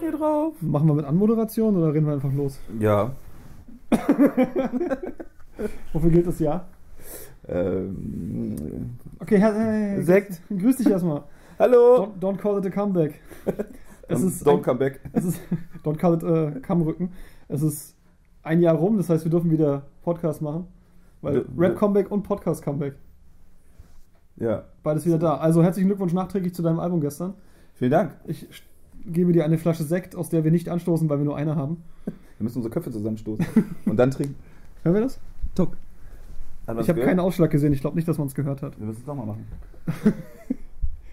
drück hier drauf. Machen wir mit Anmoderation oder reden wir einfach los? Ja. Wofür gilt das Jahr? Ähm, Okay, Herr, hey, Sekt. Grüß dich erstmal. hallo. Don't, don't call it a comeback. Es Don't, ist don't ein- come back. Es ist, don't call it äh, Kammrücken. Es ist ein Jahr rum, das heißt, wir dürfen wieder Podcast machen. Weil Du- Rap Comeback und Podcast Comeback. Ja. Beides wieder da. Also herzlichen Glückwunsch nachträglich zu deinem Album gestern. Vielen Dank. Ich gebe dir eine Flasche Sekt, aus der wir nicht anstoßen, weil wir nur eine haben. Wir müssen unsere Köpfe zusammenstoßen. Und dann trinken. Hören wir das? Tuck. Ich habe keinen Ausschlag gesehen. Ich glaube nicht, dass man es gehört hat. Wir müssen es nochmal machen.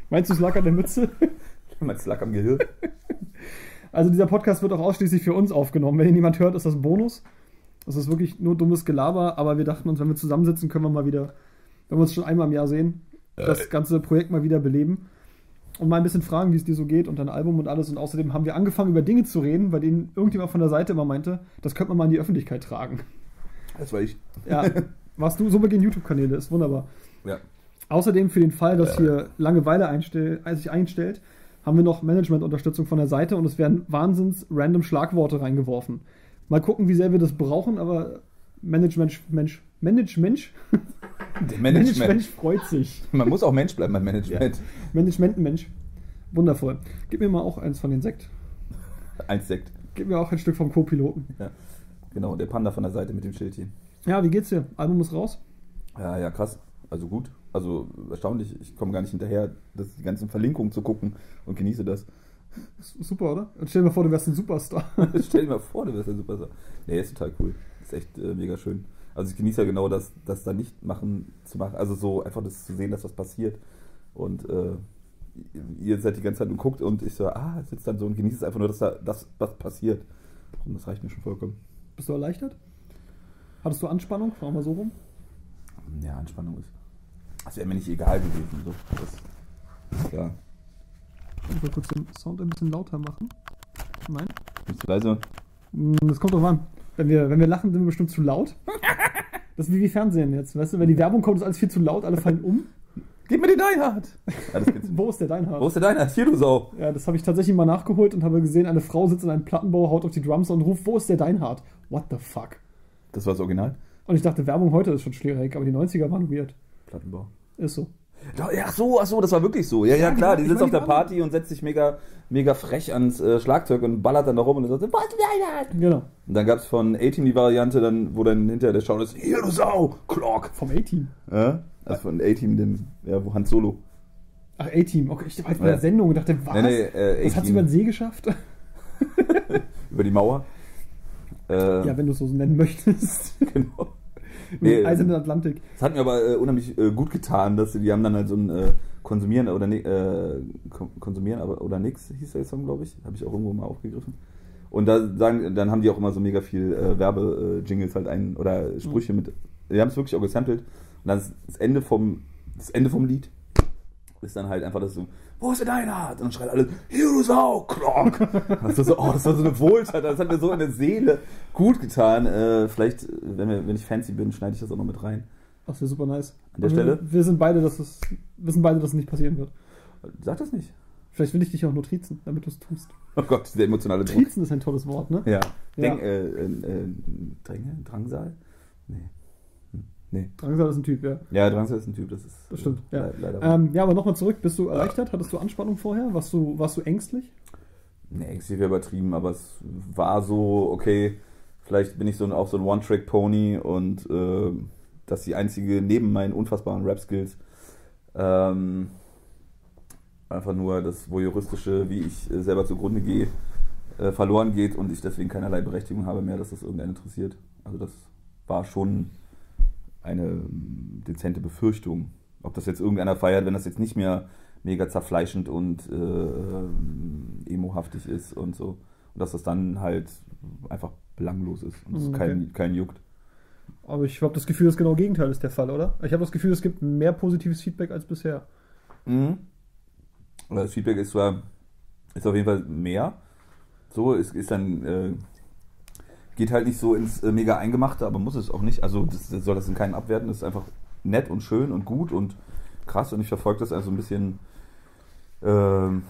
Meinst du, es lag an der Mütze? Mein Slack am Gehirn. Also dieser Podcast wird auch ausschließlich für uns aufgenommen. Wenn ihn niemand hört, ist das ein Bonus. Das ist wirklich nur dummes Gelaber, aber wir dachten uns, wenn wir zusammensitzen, können wir mal wieder, wenn wir uns schon einmal im Jahr sehen, das ganze Projekt mal wieder beleben und mal ein bisschen fragen, wie es dir so geht und dein Album und alles. Und außerdem haben wir angefangen, über Dinge zu reden, bei denen irgendjemand von der Seite immer meinte, das könnte man mal in die Öffentlichkeit tragen. Das war ich. Ja, warst du, so beginnen YouTube-Kanäle, ist wunderbar. Ja. Außerdem für den Fall, dass hier Langeweile einstell, äh, sich einstellt, haben wir noch Management-Unterstützung von der Seite und es werden wahnsinns random Schlagworte reingeworfen. Mal gucken, wie sehr wir das brauchen, aber Management, Mensch, Management, Management Management. freut sich. Man muss auch Mensch bleiben beim Management. Management, Mensch. Wundervoll. Gib mir mal auch eins von den Sekt. Eins Sekt. Gib mir auch ein Stück vom Co-Piloten. Ja. Genau, der Panda von der Seite mit dem Schildchen. Ja, wie geht's dir? Album ist raus? Ja, ja, krass. Also gut. Also erstaunlich. Ich komme gar nicht hinterher, das, die ganzen Verlinkungen zu gucken und genieße das. Super, oder? Und stell dir mal vor, du wärst ein Superstar. Stell dir mal vor, du wärst ein Superstar. Nee, ist total cool. Ist echt äh, mega schön. Also ich genieße ja genau das, das da nicht machen zu machen. Also so einfach das zu sehen, dass was passiert. Und äh, ihr seid die ganze Zeit und guckt und ich so, ah, sitzt dann so und genieße es einfach nur, dass da das was passiert. Und das reicht mir schon vollkommen. Bist du erleichtert? Hattest du Anspannung? Fragen wir so rum. Ja, Anspannung ist. Das wäre mir nicht egal gewesen. So. Das, ja. Ich will kurz den Sound ein bisschen lauter machen. Nein? Bist du leise? Hm, Das kommt drauf an. Wenn wir, wenn wir lachen, sind wir bestimmt zu laut. Das ist wie, wie Fernsehen jetzt. Weißt du, wenn die Werbung kommt, ist alles viel zu laut, alle fallen um. Gib mir den Deinhard! Ja. Wo ist der Deinhard? Wo ist der Deinhard? Hier, du Sau! Ja, das habe ich tatsächlich mal nachgeholt und habe gesehen, eine Frau sitzt in einem Plattenbau, haut auf die Drums und ruft, wo ist der Deinhard? What the fuck? Das war das Original? Und ich dachte, Werbung heute ist schon schwierig, aber die 90er waren weird. Plattenbau. Ist so. Ach so, ach so, das war wirklich so. Ja, ja, Ja, klar, die- sitzt auf der Party und setzt sich mega, mega frech ans äh, Schlagzeug und ballert dann da rum und dann sagt, was? Genau. Und dann gab es von A-Team die Variante, dann, wo dann hinterher der Schaut ist, hier, du Sau, Clock. Vom A-Team. Ja? Also von A-Team, dem, ja, wo Hans Solo. Ach, A-Team. Okay, ich war jetzt bei der Sendung und dachte, was? Nee, nee, äh, das hat sie über den See geschafft? Über die Mauer. Äh, ja, wenn du es so nennen möchtest. genau. Nee, Nee, Eisernen Atlantik. Das hat mir aber äh, unheimlich äh, gut getan, dass die haben dann halt so ein äh, Konsumieren oder äh, Kon- Konsumieren aber oder nix hieß der Song, glaube ich. Habe ich auch irgendwo mal aufgegriffen. Und da sagen, dann haben die auch immer so mega viel äh, Werbe-Jingles halt ein oder Sprüche mit. Die haben es wirklich auch gesampelt. Und dann ist das Ende vom das Ende vom Lied ist dann halt einfach das so, wo ist der Deinhard? Und dann schreit alle, hier du Sau. Das war so, oh, das war so eine Wohltat, das hat mir so in der Seele gut getan. Äh, vielleicht, wenn, wir, wenn ich fancy bin, schneide ich das auch noch mit rein. Das wäre super nice. An der Aber Stelle? Wir, wir sind beide, dass es, wissen beide, dass es nicht passieren wird. Sag das nicht. Vielleicht will ich dich auch nur trizen, damit du es tust. Oh Gott, der emotionale Druck. Trizen ist ein tolles Wort, ne? Ja. Ja. Denk, äh, äh, äh, Dränge? Drangsal? Nee. Nee. Drangsal ist ein Typ, ja. Ja, Drangsal ist ein Typ, das ist. Das stimmt, äh, ja. le- Leider. Ähm, ja, aber nochmal zurück. Bist du erleichtert? Hattest du Anspannung vorher? Warst du, warst du ängstlich? Nee, ängstlich wäre übertrieben, aber es war so, okay, vielleicht bin ich so ein, auch so ein One-Track-Pony und äh, das ist die einzige, neben meinen unfassbaren Rap-Skills, ähm, einfach nur das Voyeuristische, wie ich äh, selber zugrunde gehe, äh, verloren geht und ich deswegen keinerlei Berechtigung habe mehr, dass das irgendeinen interessiert. Also das war schon eine ähm, dezente Befürchtung. Ob das jetzt irgendeiner feiert, wenn das jetzt nicht mehr mega zerfleischend und äh, ähm, emohaftig ist und so. Und dass das dann halt einfach belanglos ist und es Mhm, kein, okay. kein juckt. Aber ich habe das Gefühl, das genau Gegenteil ist der Fall, oder? Ich habe das Gefühl, es gibt mehr positives Feedback als bisher. Mhm. Das Feedback ist zwar ist auf jeden Fall mehr. So, es ist dann äh, geht halt nicht so ins äh, mega Eingemachte, aber muss es auch nicht. Also das, das soll das in keinem abwerten. Das ist einfach nett und schön und gut und krass und ich verfolge das also ein bisschen ähm,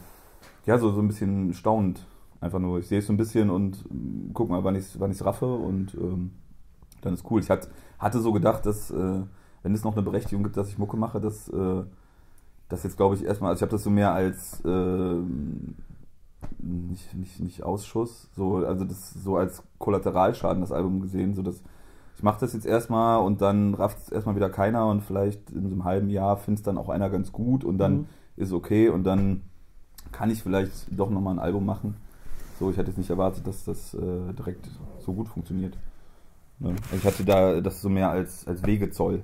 ja so so ein bisschen staunend Einfach nur, ich sehe es so ein bisschen und ähm, guck mal, wann ich es wann raffe und ähm, dann ist cool. Ich hat, hatte so gedacht, dass, äh, wenn es noch eine Berechtigung gibt, dass ich Mucke mache, dass äh, das jetzt, glaube ich, erstmal, also ich habe das so mehr als äh, nicht, nicht, nicht Ausschuss, so, also das so als Kollateralschaden das Album gesehen, so dass ich mache das jetzt erstmal und dann rafft es erstmal wieder keiner und vielleicht in so einem halben Jahr findet es dann auch einer ganz gut und dann Mhm. ist okay und dann kann ich vielleicht doch nochmal ein Album machen. So, ich hätte jetzt nicht erwartet, dass das äh, direkt so gut funktioniert. Ne? Also ich hatte da das so mehr als, als Wegezoll.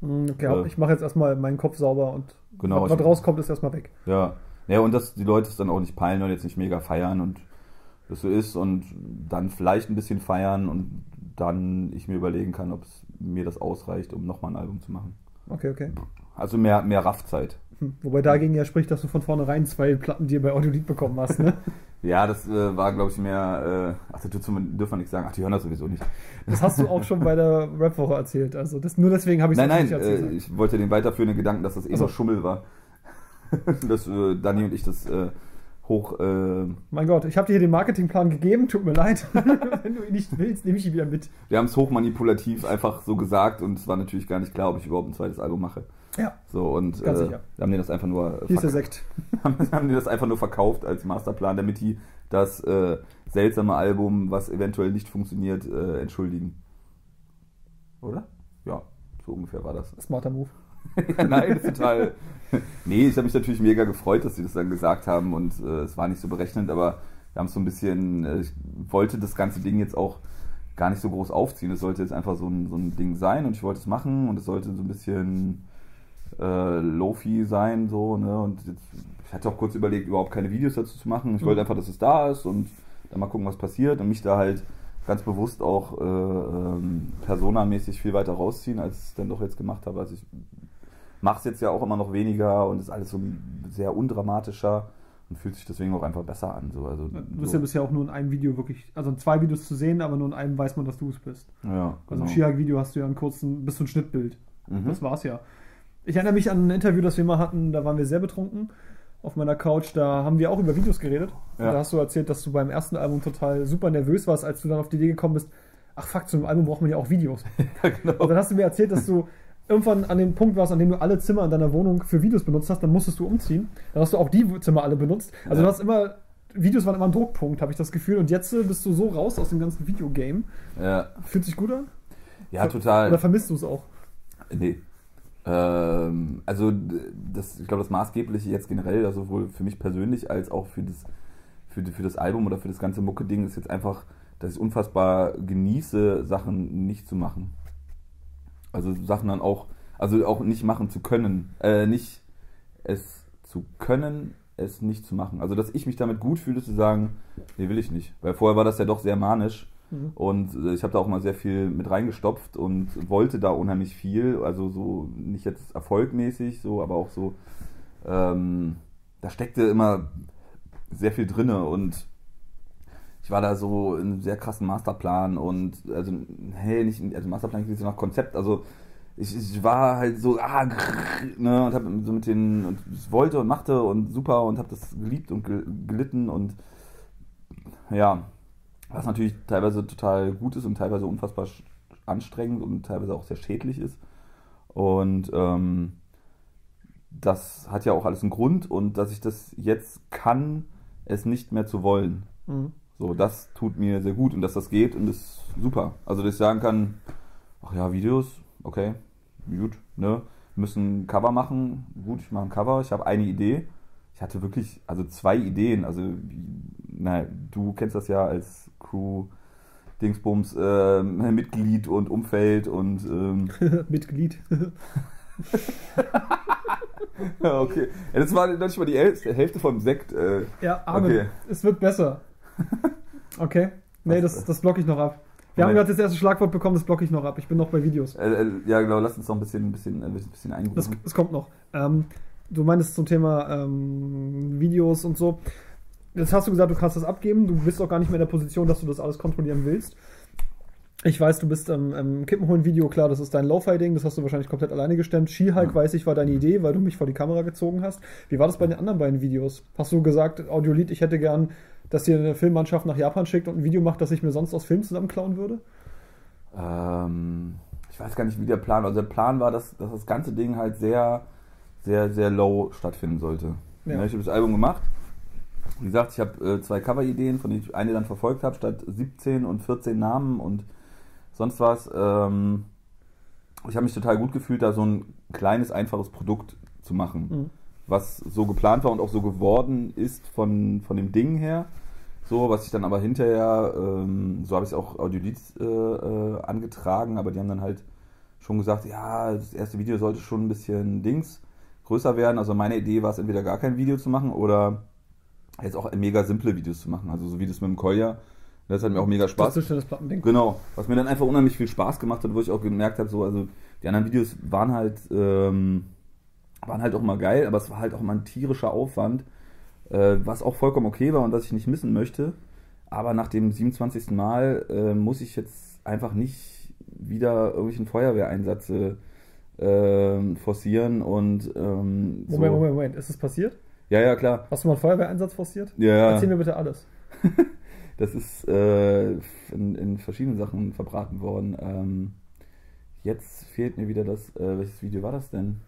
Hm, Okay, Äh. ich mache jetzt erstmal meinen Kopf sauber und Genau, was, rauskommt, ist erstmal weg. Ja. Ja, und dass die Leute es dann auch nicht peilen und jetzt nicht mega feiern und das so ist und dann vielleicht ein bisschen feiern und dann ich mir überlegen kann, ob es mir das ausreicht, um nochmal ein Album zu machen. Okay, okay. Also mehr, mehr Raffzeit. Hm. Wobei dagegen ja spricht, dass du von vornherein zwei Platten dir bei Audiolied bekommen hast, ne? Ja, das äh, war, glaube ich, mehr. Äh, ach, da dürfen wir nichts sagen. Ach, die hören das sowieso nicht. Das hast du auch schon bei der Rap-Woche erzählt. Also das, nur deswegen habe ich Nein, nein, nicht erzählt. äh, ich wollte den weiterführenden Gedanken, dass das eh Ach so. Schummel war. dass äh, Dani und ich das äh, hoch. Äh, mein Gott, ich habe dir hier den Marketingplan gegeben, tut mir leid. Wenn du ihn nicht willst, nehme ich ihn wieder mit. wir haben es hochmanipulativ einfach so gesagt und es war natürlich gar nicht klar, ob ich überhaupt ein zweites Album mache. Ja, So und Ganz äh, sicher. wir haben denen das einfach nur hier ist der Sekt. haben die das einfach nur verkauft als Masterplan, damit die das äh, seltsame Album, was eventuell nicht funktioniert, äh, entschuldigen. Oder? Ja, so ungefähr war das. Smarter Move. Ja, nein, total. Nee, ich habe mich natürlich mega gefreut, dass sie das dann gesagt haben und äh, es war nicht so berechnend, aber wir haben es so ein bisschen, äh, ich wollte das ganze Ding jetzt auch gar nicht so groß aufziehen. Es sollte jetzt einfach so ein, so ein Ding sein und ich wollte es machen und es sollte so ein bisschen äh, Lofi sein, so, ne? Und jetzt, ich hatte auch kurz überlegt, überhaupt keine Videos dazu zu machen. Ich wollte Mhm. einfach, dass es da ist und dann mal gucken, was passiert und mich da halt ganz bewusst auch äh, ähm, personamäßig viel weiter rausziehen, als ich es dann doch jetzt gemacht habe. Also ich mache es jetzt ja auch immer noch weniger und ist alles so sehr undramatischer und fühlt sich deswegen auch einfach besser an. So. Also, Du bist so, ja bisher auch nur in einem Video wirklich, also in zwei Videos zu sehen, aber nur in einem weiß man, dass du es bist. ja, Also im genau. Skihag-Video hast du ja einen kurzen, bist du ein Schnittbild. Mhm. Das war's ja. Ich erinnere mich an ein Interview, das wir mal hatten, da waren wir sehr betrunken auf meiner Couch, da haben wir auch über Videos geredet. Ja. Da hast du erzählt, dass du beim ersten Album total super nervös warst, als du dann auf die Idee gekommen bist, ach fuck, zum Album braucht man ja auch Videos. ja, genau. Und dann hast du mir erzählt, dass du irgendwann an dem Punkt warst, an dem du alle Zimmer in deiner Wohnung für Videos benutzt hast, dann musstest du umziehen. Dann hast du auch die Zimmer alle benutzt. Also Ja. du hast immer, Videos waren immer ein Druckpunkt, habe ich das Gefühl. Und jetzt äh, bist du so raus aus dem ganzen Videogame. Ja, Fühlt sich gut an? ja, total. Oder vermisst du es auch? Nee. Ähm, also das, ich glaube, das Maßgebliche jetzt generell, also sowohl für mich persönlich als auch für das, für, für das Album oder für das ganze Mucke-Ding, ist jetzt einfach, dass ich unfassbar genieße, Sachen nicht zu machen. Also Sachen dann auch, also auch nicht machen zu können, äh, nicht es zu können, es nicht zu machen. Also dass ich mich damit gut fühle zu sagen, nee, will ich nicht. Weil vorher war das ja doch sehr manisch. Mhm. Und äh, ich habe da auch mal sehr viel mit reingestopft und wollte da unheimlich viel. Also so nicht jetzt erfolgmäßig, so, aber auch so. Ähm, da steckte immer sehr viel drinne und ich war da so in einem sehr krassen Masterplan und also hey, nicht also Masterplan klingt so nach Konzept, also ich, ich war halt so ah, grrr, ne und habe so mit den und wollte und machte und super und habe das geliebt und gel- gelitten und ja, was natürlich teilweise total gut ist und teilweise unfassbar anstrengend und teilweise auch sehr schädlich ist. Und ähm, das hat ja auch alles einen Grund und dass ich das jetzt kann, es nicht mehr zu wollen. Mhm. So, das tut mir sehr gut und dass das geht und ist super. Also, dass ich sagen kann, ach ja, Videos, okay, gut, ne? Müssen ein Cover machen, gut, ich mache ein Cover, ich habe eine Idee. Ich hatte wirklich, also zwei Ideen, also, na, du kennst das ja als Crew, Dingsbums, ähm, Mitglied und Umfeld und, ähm, Mitglied. okay. Ja, das war noch nicht mal die Hälfte, vom Sekt. Äh, ja, Amen. Okay. Es wird besser. Okay. Nee, das, äh? das blocke ich noch ab. Wir haben gerade das erste Schlagwort bekommen, das blocke ich noch ab. Ich bin noch bei Videos. äh, äh, ja, genau, lass uns noch ein bisschen, ein bisschen, ein bisschen Das, eingrooven. das kommt noch. Ähm, du meintest zum Thema ähm, Videos und so. Jetzt hast du gesagt, du kannst das abgeben. Du bist auch gar nicht mehr in der Position, dass du das alles kontrollieren willst. Ich weiß, du bist ähm, im Kippenholen-Video, klar, das ist dein Lo-Fi-Ding, das hast du wahrscheinlich komplett alleine gestemmt. Ski-Hulk, Ja. weiß ich, war deine Idee, weil du mich vor die Kamera gezogen hast. Wie war das bei den anderen beiden Videos? Hast du gesagt, Audiolied, ich hätte gern dass ihr eine Filmmannschaft nach Japan schickt und ein Video macht, das ich mir sonst aus Filmen zusammenklauen würde? Ähm, ich weiß gar nicht, wie der Plan war. Also der Plan war, dass, dass das ganze Ding halt sehr, sehr, sehr low stattfinden sollte. Ja. Ich habe das Album gemacht. Wie gesagt, ich habe äh, zwei Cover-Ideen, von denen ich eine dann verfolgt habe, statt 17 und 14 Namen und sonst was. Ähm, ich habe mich total gut gefühlt, da so ein kleines, einfaches Produkt zu machen, Mhm. Was so geplant war und auch so geworden ist von, von dem Ding her. So, was ich dann aber hinterher, ähm, so habe ich es auch Audiolids äh, äh, angetragen, aber die haben dann halt schon gesagt, ja, das erste Video sollte schon ein bisschen Dings größer werden. Also meine Idee war es entweder gar kein Video zu machen oder jetzt auch mega simple Videos zu machen. Also so wie das mit dem Kolja. Das hat mir auch mega Das Spaß ist das Plattending. Genau, was mir dann einfach unheimlich viel Spaß gemacht hat, wo ich auch gemerkt habe, so, also die anderen Videos waren halt, ähm, waren halt auch mal geil, aber es war halt auch mal ein tierischer Aufwand, äh, was auch vollkommen okay war und was ich nicht missen möchte. Aber nach dem 27. Mal äh, muss ich jetzt einfach nicht wieder irgendwelchen Feuerwehreinsatz äh, forcieren und ähm, so. Moment, Moment, Moment. Ist es passiert? Ja, ja, klar. Hast du mal einen Feuerwehreinsatz forciert? Ja, ja. Erzähl mir bitte alles. Das ist äh, in, in verschiedenen Sachen verbraten worden. Ähm, jetzt fehlt mir wieder das, äh, welches Video war das denn?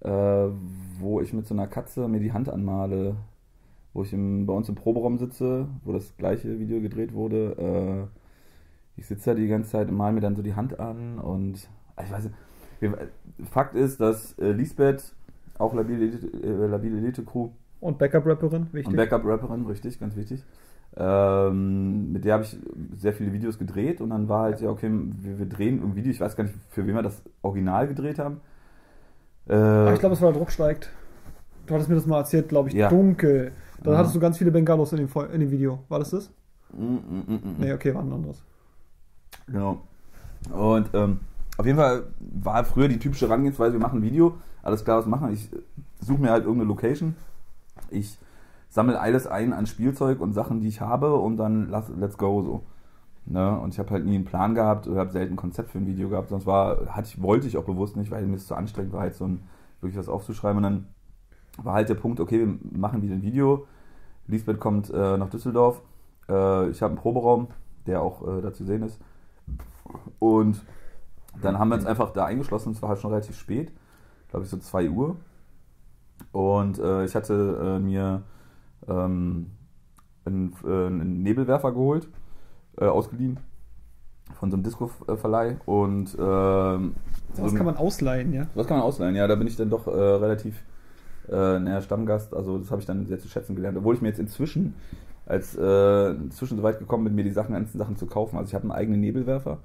Äh, wo ich mit so einer Katze mir die Hand anmale, wo ich im, bei uns im Proberaum sitze, wo das gleiche Video gedreht wurde. Äh, ich sitze da die ganze Zeit und male mir dann so die Hand an und ah, ich weiß nicht. Fakt ist, dass äh, Lisbeth, auch Labile Elite, äh, Labile Elite Crew, Und Backup-Rapperin, wichtig. und Backup-Rapperin, richtig, ganz wichtig. Ähm, mit der habe ich sehr viele Videos gedreht und dann war halt, ja, okay, wir, wir drehen ein Video, ich weiß gar nicht, für wen wir das Original gedreht haben. Äh, Ah, ich glaube, es war der Druck steigt. Du hattest mir das mal erzählt, glaube ich, Ja. dunkel. Dann Ja. hattest du ganz viele Bengalos in dem, in dem Video. War das das? mm, mm, mm, mm. Nee, okay, war ein anderes. Genau. Und ähm, auf jeden Fall war früher die typische Herangehensweise, wir machen ein Video, alles klar, was machen? Ich suche mir halt irgendeine Location, ich sammle alles ein an Spielzeug und Sachen, die ich habe und dann lass, let's go so. Ne? Und ich habe halt nie einen Plan gehabt oder habe selten ein Konzept für ein Video gehabt, sonst war, hatte ich, wollte ich auch bewusst nicht, weil mir es zu anstrengend war, halt so ein, wirklich was aufzuschreiben. Und dann war halt der Punkt, okay, wir machen wieder ein Video. Lisbeth kommt äh, nach Düsseldorf. Äh, ich habe einen Proberaum, der auch äh, da zu sehen ist. Und dann haben wir uns einfach da eingeschlossen. Es war halt schon relativ spät, glaube ich so 2 Uhr. Und äh, ich hatte äh, mir ähm, einen, äh, einen Nebelwerfer geholt, äh, ausgeliehen von so einem Disco-Verleih. Und ähm, so Das ein- kann man ausleihen, ja. was kann man ausleihen? Ja, da bin ich dann doch äh, relativ äh, naja, Stammgast. Also das habe ich dann sehr zu schätzen gelernt. Obwohl ich mir jetzt inzwischen, als äh, inzwischen so weit gekommen bin, mir die Sachen, ganzen Sachen zu kaufen. Also ich habe einen eigenen Nebelwerfer.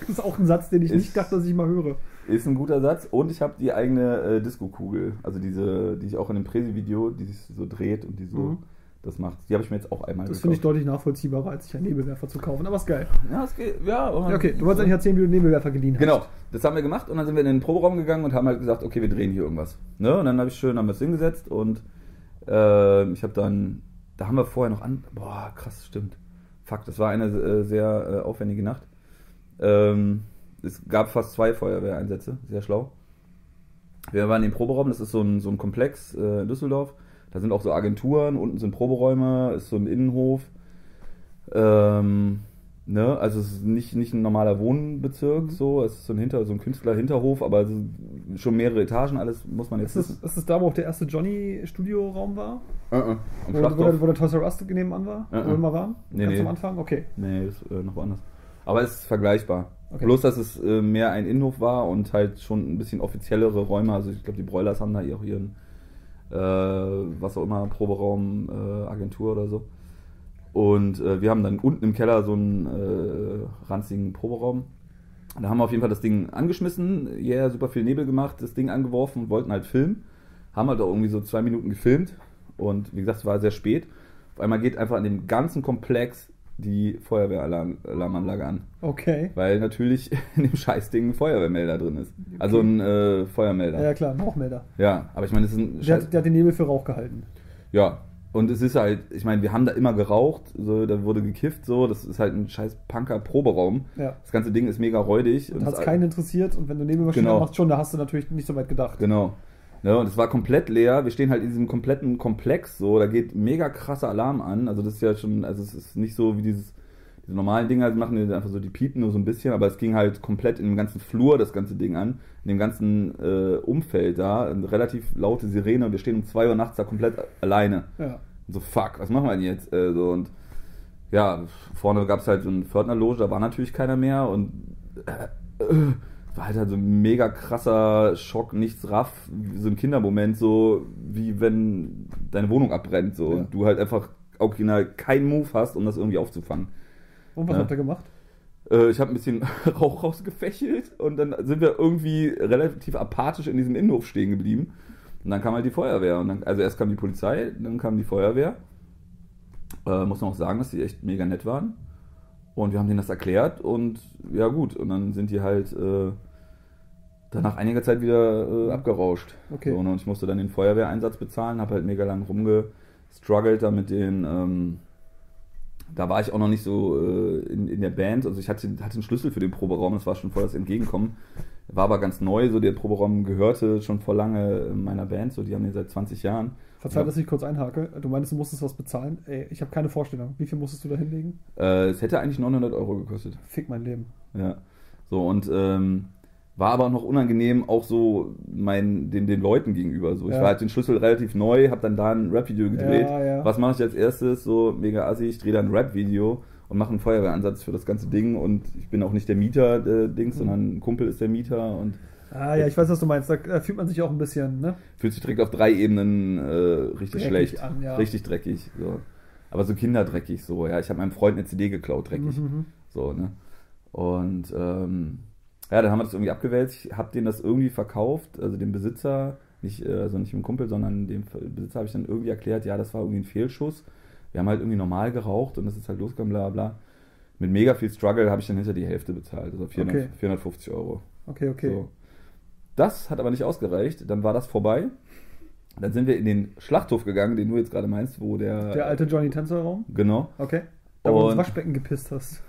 Das ist auch ein Satz, den ich Ist- nicht dachte, dass ich mal höre. Ist ein guter Satz. Und ich habe die eigene äh, Disco-Kugel. Also diese, die ich auch in dem Präsi-Video, die sich so dreht und die so Mhm. Das macht. Die habe ich mir jetzt auch einmal Das finde ich deutlich nachvollziehbarer, als sich einen Nebelwerfer zu kaufen. Aber ist geil. Ja, es geht. Ja, Ja, okay, du wolltest eigentlich erzählen, wie du den Nebelwerfer geliehen hast. Genau, das haben wir gemacht und dann sind wir in den Proberaum gegangen und haben halt gesagt, okay, wir drehen hier irgendwas. Ne? Und dann habe ich schön, haben wir es hingesetzt und äh, ich habe dann, da haben wir vorher noch an, boah, krass, stimmt. Fuck, das war eine äh, sehr äh, aufwendige Nacht. Ähm, es gab fast zwei Feuerwehreinsätze, sehr schlau. Wir waren im Proberaum, das ist so ein, so ein Komplex äh, in Düsseldorf. Da sind auch so Agenturen, unten sind Proberäume, ist so ein Innenhof. Ähm, ne? Also es ist nicht, nicht ein normaler Wohnbezirk, so, es ist so ein, Hinter, so ein Künstler-Hinterhof, aber es schon mehrere Etagen, alles muss man jetzt Ist das, ist das da, wo auch der erste Johnny-Studioraum war? Äh, äh, am Wo, wo, der, wo der Toys R Us nebenan war? Äh, Wo wir mal waren? Nee, Ganz nee. am Anfang? Okay. Nee, ist äh, noch woanders. Aber es ist vergleichbar. Okay. Bloß, dass es äh, mehr ein Innenhof war und halt schon ein bisschen offiziellere Räume. Also ich glaube, die Broilers haben da auch ihren, äh, was auch immer, Proberaum, äh, Agentur oder so. Und äh, wir haben dann unten im Keller so einen äh, ranzigen Proberaum. Da haben wir auf jeden Fall das Ding angeschmissen, ja, yeah, super viel Nebel gemacht, das Ding angeworfen und wollten halt filmen. Haben halt auch irgendwie so zwei Minuten gefilmt und wie gesagt, es war sehr spät. Auf einmal geht einfach an dem ganzen Komplex die Feuerwehralarmanlage an. Okay. Weil natürlich in dem Scheißding ein Feuerwehrmelder drin ist. Also ein äh, Feuermelder. Ja, Ja, ja klar, ein Rauchmelder. aber ich meine, das ist ein Der Scheiß. hat, der hat den Nebel für Rauch gehalten. Ja. Und es ist halt, ich meine, wir haben da immer geraucht, so, da wurde gekifft, so, das ist halt ein scheiß Punker-Proberaum. Ja. Das ganze Ding ist mega räudig. Und es hat keinen interessiert und wenn du Nebelmaschine Genau. machst schon, da hast du natürlich nicht so weit gedacht. Genau. Ne, und es war komplett leer. Wir stehen halt in diesem kompletten Komplex, so, da geht mega krasser Alarm an. Also das ist ja schon, also es ist nicht so wie dieses, diese normalen Dinger, die machen einfach so, die piepen nur so ein bisschen, aber es ging halt komplett in dem ganzen Flur das ganze Ding an, in dem ganzen äh, Umfeld da, eine relativ laute Sirene und wir stehen um 2 Uhr nachts da komplett alleine. Ja. Und so, fuck, was machen wir denn jetzt? Äh, so, und ja, vorne gab es halt so eine Pförtnerloge, da war natürlich keiner mehr und äh, äh, war halt, halt so ein mega krasser Schock, nichts raff, so ein Kindermoment, so wie wenn deine Wohnung abbrennt, so Ja. und du halt einfach original keinen Move hast, um das irgendwie aufzufangen. Und was Ja. habt ihr gemacht? Äh, ich habe ein bisschen Rauch rausgefächelt und dann sind wir irgendwie relativ apathisch in diesem Innenhof stehen geblieben. Und dann kam halt die Feuerwehr. Und dann, also erst kam die Polizei, dann kam die Feuerwehr. Äh, muss man auch sagen, dass die echt mega nett waren. Und wir haben denen das erklärt und ja gut. Und dann sind die halt äh, dann nach einiger Zeit wieder äh, abgerauscht. Okay. So, ne, und ich musste dann den Feuerwehreinsatz bezahlen, habe halt mega lang rumgestruggelt da mit den... Ähm, da war ich auch noch nicht so äh, in, in der Band. Also ich hatte, hatte einen Schlüssel für den Proberaum, das war schon voll das Entgegenkommen. War aber ganz neu, so der Proberaum gehörte schon vor lange meiner Band, so die haben den seit 20 Jahren. Verzeih, dass ich kurz einhake. Du meinst, du musstest was bezahlen? Ey, ich habe keine Vorstellung. Wie viel musstest du da hinlegen? Äh, es hätte eigentlich 900 Euro gekostet. Fick mein Leben. Ja. So und ähm, war aber auch noch unangenehm auch so mein, den, den Leuten gegenüber. So. Ich Ja. war halt den Schlüssel relativ neu, habe dann da ein Rap-Video gedreht. Ja, ja. Was mache ich als erstes? So mega assi, ich drehe da ein Rap-Video und mache einen Feuerwehransatz für das ganze Ding und ich bin auch nicht der Mieter äh, Dings, Mhm. sondern ein Kumpel ist der Mieter und Ah ja, ich weiß, was du meinst. Da äh, fühlt man sich auch ein bisschen, ne? fühlt sich direkt auf drei Ebenen äh, richtig Dreckig schlecht. an, ja. Richtig dreckig. So. Aber so kinderdreckig so, ja. Ich habe meinem Freund eine CD geklaut, dreckig. Mhm. So, ne? Und ähm, ja, dann haben wir das irgendwie abgewälzt. Ich habe denen das irgendwie verkauft, also dem Besitzer, nicht, äh, also nicht dem Kumpel, sondern dem Besitzer habe ich dann irgendwie erklärt, ja, das war irgendwie ein Fehlschuss. Wir haben halt irgendwie normal geraucht und das ist halt losgegangen, bla bla. Mit mega viel Struggle habe ich dann hinter die Hälfte bezahlt, also 400, Okay. 450 Euro. Okay, okay. So. Das hat aber nicht ausgereicht. Dann war das vorbei. Dann sind wir in den Schlachthof gegangen, den du jetzt gerade meinst, wo der. Der alte Johnny Tänzer Raum? Genau. Okay. Da wo du ins Waschbecken gepisst hast.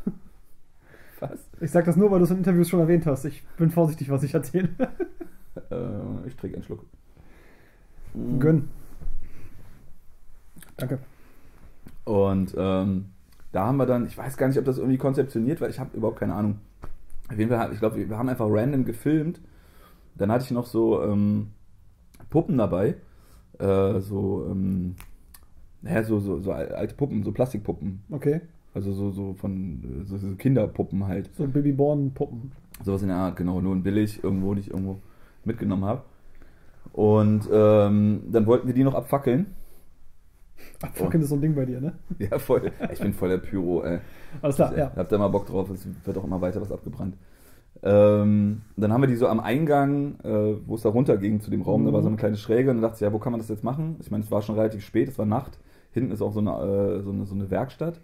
Was? Ich sag das nur, weil du es in Interviews schon erwähnt hast. Ich bin vorsichtig, was ich erzähle. Äh, ich trinke einen Schluck. Gönn. Danke. Und ähm, da haben wir dann, ich weiß gar nicht, ob das irgendwie konzeptioniert war, ich habe überhaupt keine Ahnung. Auf jeden Fall, ich glaube, wir haben einfach random gefilmt. Dann hatte ich noch so ähm, Puppen dabei. Äh, so, ähm, naja, so, so, so alte Puppen, so Plastikpuppen. Okay. Also so, so von so, so Kinderpuppen halt. So Babyborn-Puppen. Sowas in der Art, genau, nur in billig, irgendwo, die ich irgendwo mitgenommen habe. Und ähm, dann wollten wir die noch abfackeln. Abfackeln ist so ein Ding bei dir, ne? Ja, voll. Ich bin voll der Pyro, ey. Alles klar, ja. Habt da mal Bock drauf, es wird auch immer weiter was abgebrannt. Ähm, dann haben wir die so am Eingang, äh, wo es da runter ging zu dem Raum, da war so eine kleine Schräge und dann dachte ich, ja, wo kann man das jetzt machen? Ich meine, es war schon relativ spät, es war Nacht. Hinten ist auch so eine, äh, so eine, so eine Werkstatt.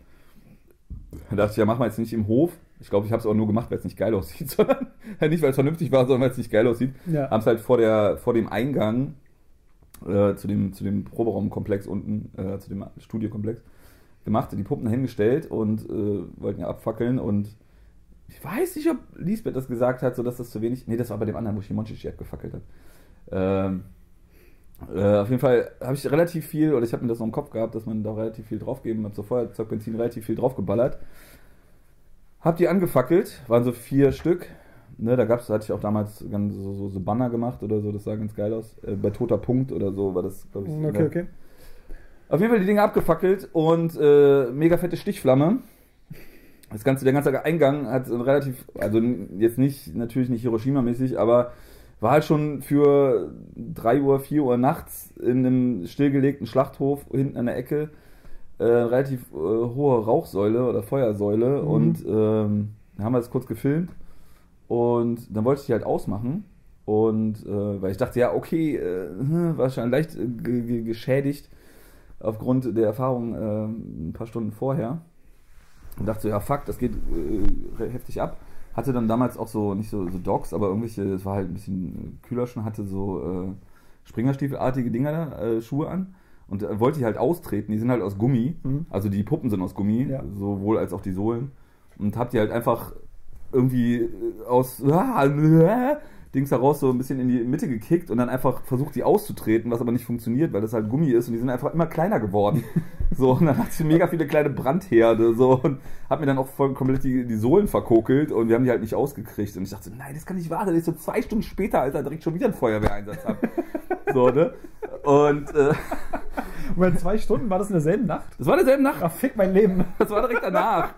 Da dachte ich, ja, machen wir jetzt nicht im Hof. Ich glaube, ich habe es auch nur gemacht, weil es nicht geil aussieht, sondern nicht, weil es vernünftig war, sondern weil es nicht geil aussieht. Ja. Haben es halt vor, der, vor dem Eingang äh, zu, dem, zu dem Proberaumkomplex unten, äh, zu dem Studiokomplex gemacht, die Puppen dahingestellt und äh, wollten ja abfackeln und ich weiß nicht, ob Lisbeth das gesagt hat, so dass das zu wenig. Nee, das war bei dem anderen, wo Shimonchichi abgefackelt hat. Ähm, äh, auf jeden Fall habe ich relativ viel, oder ich habe mir das noch im Kopf gehabt, dass man da relativ viel draufgeben, habe so Feuerzeug, Benzin relativ viel draufgeballert. Hab die angefackelt, waren so vier Stück. Ne, da gab's, da hatte ich auch damals ganz so, so, so Banner gemacht oder so, das sah ganz geil aus. Äh, bei Toter Punkt oder so war das, glaube ich. Okay, okay. Auf jeden Fall die Dinge abgefackelt und äh, mega fette Stichflamme. Das ganze, der ganze Eingang hat relativ, also jetzt nicht, natürlich nicht Hiroshima-mäßig, aber war halt schon für 3 Uhr, 4 Uhr nachts in einem stillgelegten Schlachthof hinten an der Ecke äh, relativ äh, hohe Rauchsäule oder Feuersäule Mhm. und ähm, haben wir das kurz gefilmt und dann wollte ich die halt ausmachen und äh, weil ich dachte, ja, okay, äh, war schon leicht äh, ge- ge- geschädigt aufgrund der Erfahrung äh, ein paar Stunden vorher und dachte so, ja, fuck, das geht äh, heftig ab. Hatte dann damals auch so, nicht so, so Dogs, aber irgendwelche, es war halt ein bisschen kühler schon, hatte so äh, Springerstiefelartige Dinger da, äh, Schuhe an und äh, wollte die halt austreten. Die sind halt aus Gummi, Mhm. also die Puppen sind aus Gummi, Ja. sowohl als auch die Sohlen. Und hab die halt einfach irgendwie aus Dings daraus so ein bisschen in die Mitte gekickt und dann einfach versucht, die auszutreten, was aber nicht funktioniert, weil das halt Gummi ist und die sind einfach immer kleiner geworden. so, und dann hatte ich mega viele kleine Brandherde so und hab mir dann auch voll komplett die, die Sohlen verkokelt und wir haben die halt nicht ausgekriegt. Und ich dachte, nein, das kann nicht wahr sein, dass ich so zwei Stunden später, Alter, direkt schon wieder einen Feuerwehreinsatz habe. so, ne? Und äh, Moment, zwei Stunden, war das in derselben Nacht? das war derselben Nacht. Ach, fick mein Leben. Das war direkt danach.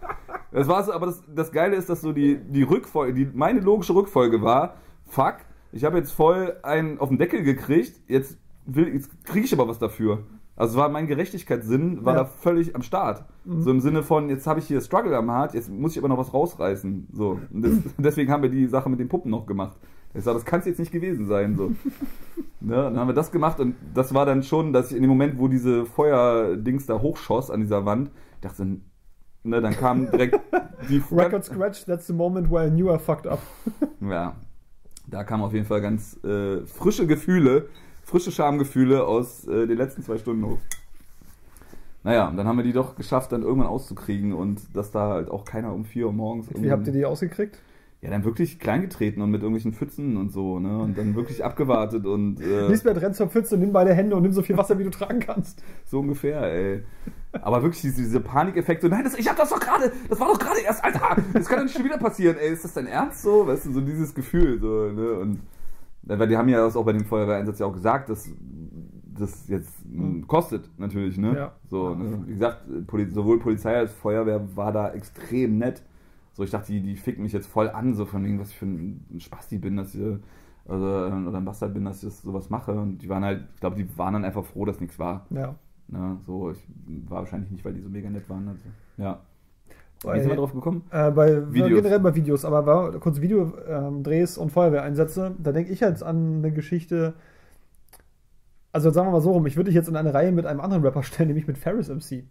Das war so, aber das, das Geile ist, dass so die, die Rückfolge, die, meine logische Rückfolge war, fuck, ich habe jetzt voll einen auf den Deckel gekriegt, jetzt, will, jetzt kriege ich aber was dafür. Also war mein Gerechtigkeitssinn war Ja. da völlig am Start. So im Sinne von, jetzt habe ich hier Struggle am Hart, jetzt muss ich aber noch was rausreißen. So. Und das, deswegen haben wir die Sache mit den Puppen noch gemacht. Ich sage, das kann es jetzt nicht gewesen sein. So. Ne, dann haben wir das gemacht und das war dann schon, dass ich in dem Moment, wo diese Feuerdings da hochschoss an dieser Wand, dachte, ne, dann kam direkt die Record scratch, that's the moment where I knew I fucked up. Ja, da kamen auf jeden Fall ganz äh, frische Gefühle, frische Schamgefühle aus äh, den letzten zwei Stunden hoch. Naja, und dann haben wir die doch geschafft, dann irgendwann auszukriegen und dass da halt auch keiner um 4 Uhr morgens. Wie habt ihr die ausgekriegt? Ja, dann wirklich kleingetreten und mit irgendwelchen Pfützen und so, ne? Und dann wirklich abgewartet und äh, Lisbeth, renn zur Pfütze, nimm beide Hände und nimm so viel Wasser, wie du tragen kannst. so ungefähr, ey. Aber wirklich diese, diese Panikeffekte, nein, das, ich hab das doch gerade, das war doch gerade erst, Alter, das kann doch nicht schon wieder passieren, ey, ist das dein Ernst so? Weißt du, so dieses Gefühl, so, ne? Und weil die haben ja das auch bei dem Feuerwehreinsatz ja auch gesagt, dass das jetzt kostet, natürlich, ne? Ja. So, ne? Wie gesagt, sowohl Polizei als Feuerwehr war da extrem nett. So, ich dachte, die, die ficken mich jetzt voll an, so von wegen, was ich für ein Spasti bin, dass ich, also, oder ein Bastard bin, dass ich das sowas mache. Und die waren halt, ich glaube, die waren dann einfach froh, dass nichts war. Ja. Ne? So, ich war wahrscheinlich nicht, weil die so mega nett waren. Also, ja. Wie sind wir drauf gekommen? Äh, bei Videos. generell bei Videos, aber war kurz Videodrehs und Feuerwehreinsätze, da denke ich jetzt an eine Geschichte. Also sagen wir mal so rum, ich würde dich jetzt in eine Reihe mit einem anderen Rapper stellen, nämlich mit Ferris MC.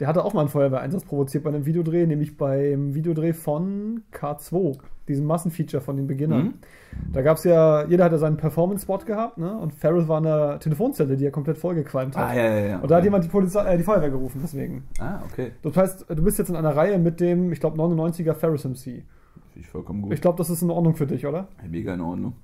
Der hatte auch mal einen Feuerwehreinsatz provoziert bei einem Videodreh, nämlich beim Videodreh von K2, diesem Massenfeature von den Beginnern. Mhm. Da gab es ja, jeder hat ja seinen Performance-Spot gehabt, ne? Und Ferris war in einer Telefonzelle, die er komplett vollgequalmt hat. Ah, ja, ja, ja. Und da hat jemand die, Polizei, äh, die Feuerwehr gerufen, deswegen. Ah, okay. Das heißt, du bist jetzt in einer Reihe mit dem, ich glaube, 99er Ferris MC. Finde ich vollkommen gut. Ich glaube, das ist in Ordnung für dich, oder? Mega in Ordnung.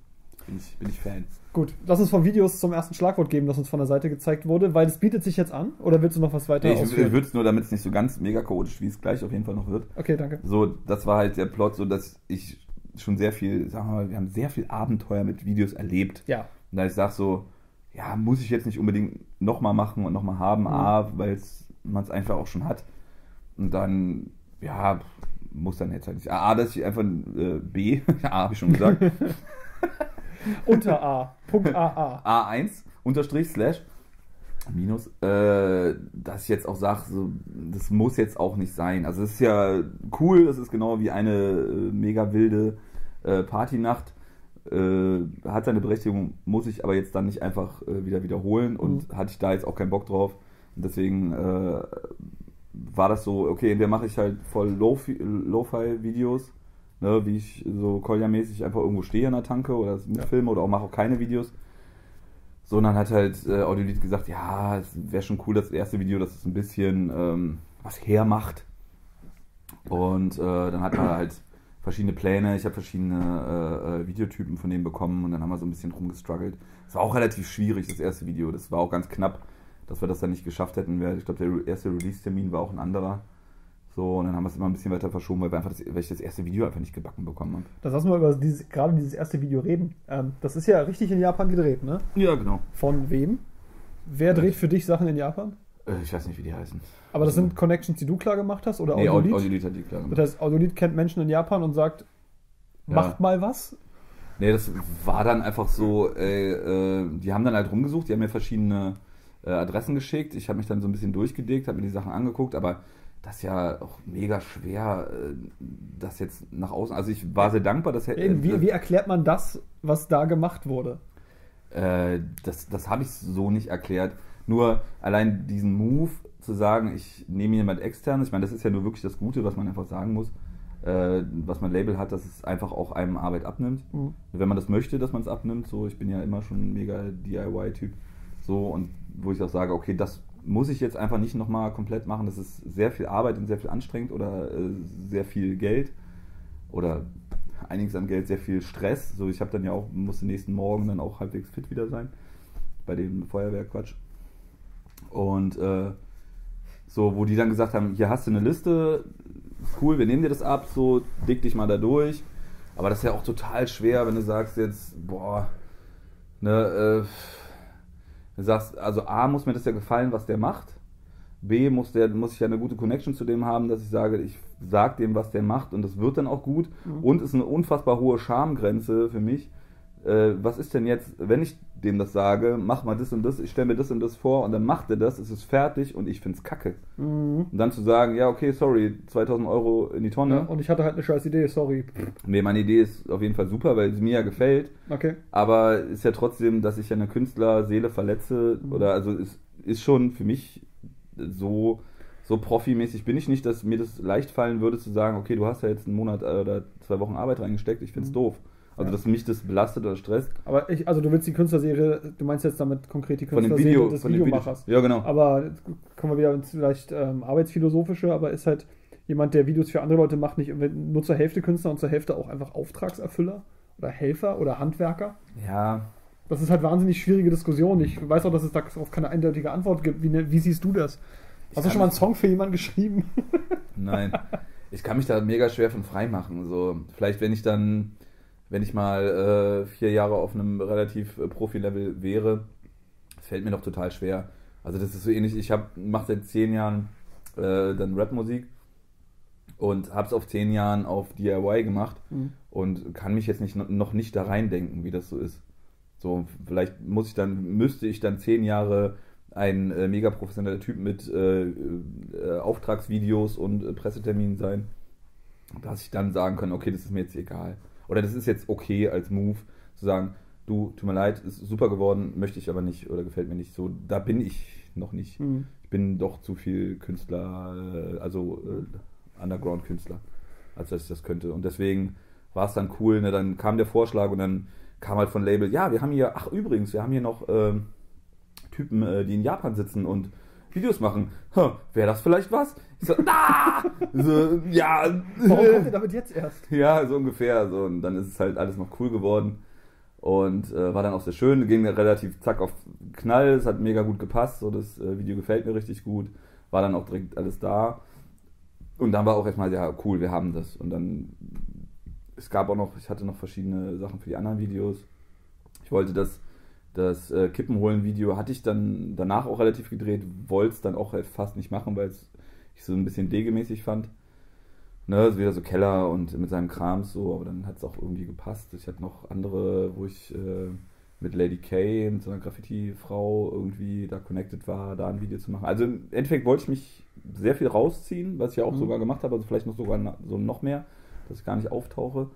Bin ich, bin ich Fan. Gut, lass uns von Videos zum ersten Schlagwort geben, das uns von der Seite gezeigt wurde, weil das bietet sich jetzt an. Oder willst du noch was weiter Nee, ich würde es nur, damit es nicht so ganz mega chaotisch, wie es gleich auf jeden Fall noch wird. Okay, danke. So, das war halt der Plot, so dass ich schon sehr viel, sagen wir mal, wir haben sehr viel Abenteuer mit Videos erlebt. Ja, Und da ich sage so, ja, muss ich jetzt nicht unbedingt nochmal machen und nochmal haben, A, weil man es einfach auch schon hat. Und dann, ja, muss dann jetzt halt nicht. A, dass ich einfach äh, B, A habe ich schon gesagt, unter A. Punkt AA. A1 unterstrich slash minus, äh, dass ich jetzt auch sage, so, das muss jetzt auch nicht sein. Also es ist ja cool, das ist genau wie eine äh, mega wilde äh, Partynacht. Äh, hat seine Berechtigung, muss ich aber jetzt dann nicht einfach äh, wieder wiederholen und hatte ich da jetzt auch keinen Bock drauf. Und deswegen äh, war das so, okay, entweder mache ich halt voll Lo-Fi- Lo-Fi-Videos, ne, wie ich so Kolja-mäßig einfach irgendwo stehe an der Tanke oder mitfilme oder auch mache auch keine Videos. So, und dann hat halt äh, Audiolied gesagt, ja, es wäre schon cool, das erste Video, dass es ein bisschen ähm, was hermacht. Und äh, dann hat man halt verschiedene Pläne, ich habe verschiedene äh, äh, Videotypen von denen bekommen und dann haben wir so ein bisschen rumgestruggelt. Es war auch relativ schwierig, das erste Video. Das war auch ganz knapp, dass wir das dann nicht geschafft hätten. Ich glaube, der erste Release-Termin war auch ein anderer. So, und dann haben wir es immer ein bisschen weiter verschoben, weil, wir einfach das, weil ich das erste Video einfach nicht gebacken bekommen habe. Das lassen wir über dieses, gerade dieses erste Video reden. Ähm, das ist ja richtig in Japan gedreht, ne? Ja, genau. Von wem? Wer dreht für dich Sachen in Japan? Äh, ich weiß nicht, wie die heißen. Aber das sind Connections, die du klar gemacht hast? Oder Nee, Audiolied? Audiolied hat die klar gemacht. Das heißt, Audiolied kennt Menschen in Japan und sagt, Ja. macht mal was. Nee, das war dann einfach so, äh, äh, die haben dann halt rumgesucht, die haben mir verschiedene äh, Adressen geschickt. Ich habe mich dann so ein bisschen durchgedickt, habe mir die Sachen angeguckt, aber das ist ja auch mega schwer, äh, das jetzt nach außen. Also ich war sehr dankbar, dass Eben, wie, wie erklärt man das, was da gemacht wurde? Äh, das das habe ich so nicht erklärt. Nur allein diesen Move zu sagen, ich nehme jemand externes, ich meine, das ist ja nur wirklich das Gute, was man einfach sagen muss, äh, was mein Label hat, dass es einfach auch einem Arbeit abnimmt. Mhm. Wenn man das möchte, dass man es abnimmt, so, ich bin ja immer schon ein mega DIY-Typ, so, und wo ich auch sage, okay, das muss ich jetzt einfach nicht nochmal komplett machen, das ist sehr viel Arbeit und sehr viel anstrengend oder äh, sehr viel Geld oder einiges an Geld, sehr viel Stress. So, ich habe dann ja auch, musste nächsten Morgen dann auch halbwegs fit wieder sein. Bei dem Feuerwehrquatsch. Und äh, so, wo die dann gesagt haben, hier hast du eine Liste, cool, wir nehmen dir das ab, so, dick dich mal da durch. Aber das ist ja auch total schwer, wenn du sagst jetzt, boah, ne, äh, du sagst, also A, muss mir das ja gefallen, was der macht. B, muss, der, muss ich ja eine gute Connection zu dem haben, dass ich sage, ich sag dem, was der macht und das wird dann auch gut. Mhm. Und ist eine unfassbar hohe Schamgrenze für mich. Äh, was ist denn jetzt, wenn ich dem das sage, mach mal das und das, ich stelle mir das und das vor und dann macht er das, es ist fertig und ich find's kacke. Mhm. Und dann zu sagen, ja, okay, sorry, 2000 Euro in die Tonne. Ja, und ich hatte halt eine scheiß Idee, sorry. Nee, meine Idee ist auf jeden Fall super, weil sie mir ja gefällt. Okay. Aber ist ja trotzdem, dass ich ja eine Künstlerseele verletze. Mhm. Oder also es ist schon für mich so, so profimäßig bin ich nicht, dass mir das leicht fallen würde zu sagen, okay, du hast ja jetzt einen Monat äh, oder zwei Wochen Arbeit reingesteckt, ich find's Mhm. doof. Also Ja. dass mich das belastet oder stresst. Aber ich, also du willst die Künstlerserie, du meinst jetzt damit konkret die Künstlerserie Video, des von dem Video. Videomachers. Ja, genau. Aber kommen wir wieder ins vielleicht ähm, arbeitsphilosophische, aber ist halt jemand, der Videos für andere Leute macht, nicht nur zur Hälfte Künstler und zur Hälfte auch einfach Auftragserfüller oder Helfer oder Handwerker? Ja, Das ist halt wahnsinnig schwierige Diskussion. Ich weiß auch, dass es darauf keine eindeutige Antwort gibt. Wie, ne, wie siehst du das? Hast du schon mal einen Song für jemanden geschrieben? Nein. Ich kann mich da mega schwer von frei machen. So, vielleicht, wenn ich dann, wenn ich mal äh, vier Jahre auf einem relativ äh, Profi-Level wäre, fällt mir doch total schwer. Also das ist so ähnlich, ich mache seit zehn Jahren äh, dann Rapmusik und habe es auf zehn Jahren auf DIY gemacht Mhm. und kann mich jetzt nicht, noch nicht da reindenken, wie das so ist. So, vielleicht muss ich dann, müsste ich dann zehn Jahre ein äh, mega professioneller Typ mit äh, äh, Auftragsvideos und äh, Presseterminen sein, dass ich dann sagen kann, okay, das ist mir jetzt egal. Oder das ist jetzt okay als Move, zu sagen, du, tut mir leid, ist super geworden, möchte ich aber nicht oder gefällt mir nicht so. Da bin ich noch nicht. Mhm. Ich bin doch zu viel Künstler, äh, also äh, Underground-Künstler, als dass ich das könnte. Und deswegen war es dann cool, ne? dann kam der Vorschlag und dann kam halt von Label, ja, wir haben hier, ach übrigens, wir haben hier noch ähm, Typen, äh, die in Japan sitzen und Videos machen. Wäre das vielleicht was? So, ah! so, ja, Warum kommt ihr damit jetzt erst? ja, so ungefähr. So. Und dann ist es halt alles noch cool geworden. Und äh, war dann auch sehr schön. Ging relativ zack auf Knall. Es hat mega gut gepasst. So, das äh, Video gefällt mir richtig gut. War dann auch direkt alles da. Und dann war auch erstmal, ja, cool, wir haben das. Und dann, es gab auch noch, ich hatte noch verschiedene Sachen für die anderen Videos. Ich wollte das, das äh, Kippenholen-Video hatte ich dann danach auch relativ gedreht, wollte es dann auch halt fast nicht machen, weil es ich so ein bisschen degemäßig fand. Ne, ist wieder so Keller und mit seinem Kram so, aber dann hat es auch irgendwie gepasst. Ich hatte noch andere, wo ich äh, mit Lady K, mit so einer Graffiti-Frau irgendwie da connected war, da ein Video zu machen. Also im Endeffekt wollte ich mich sehr viel rausziehen, was ich ja auch Mhm. sogar gemacht habe, also vielleicht noch sogar so noch mehr, dass ich gar nicht auftauche.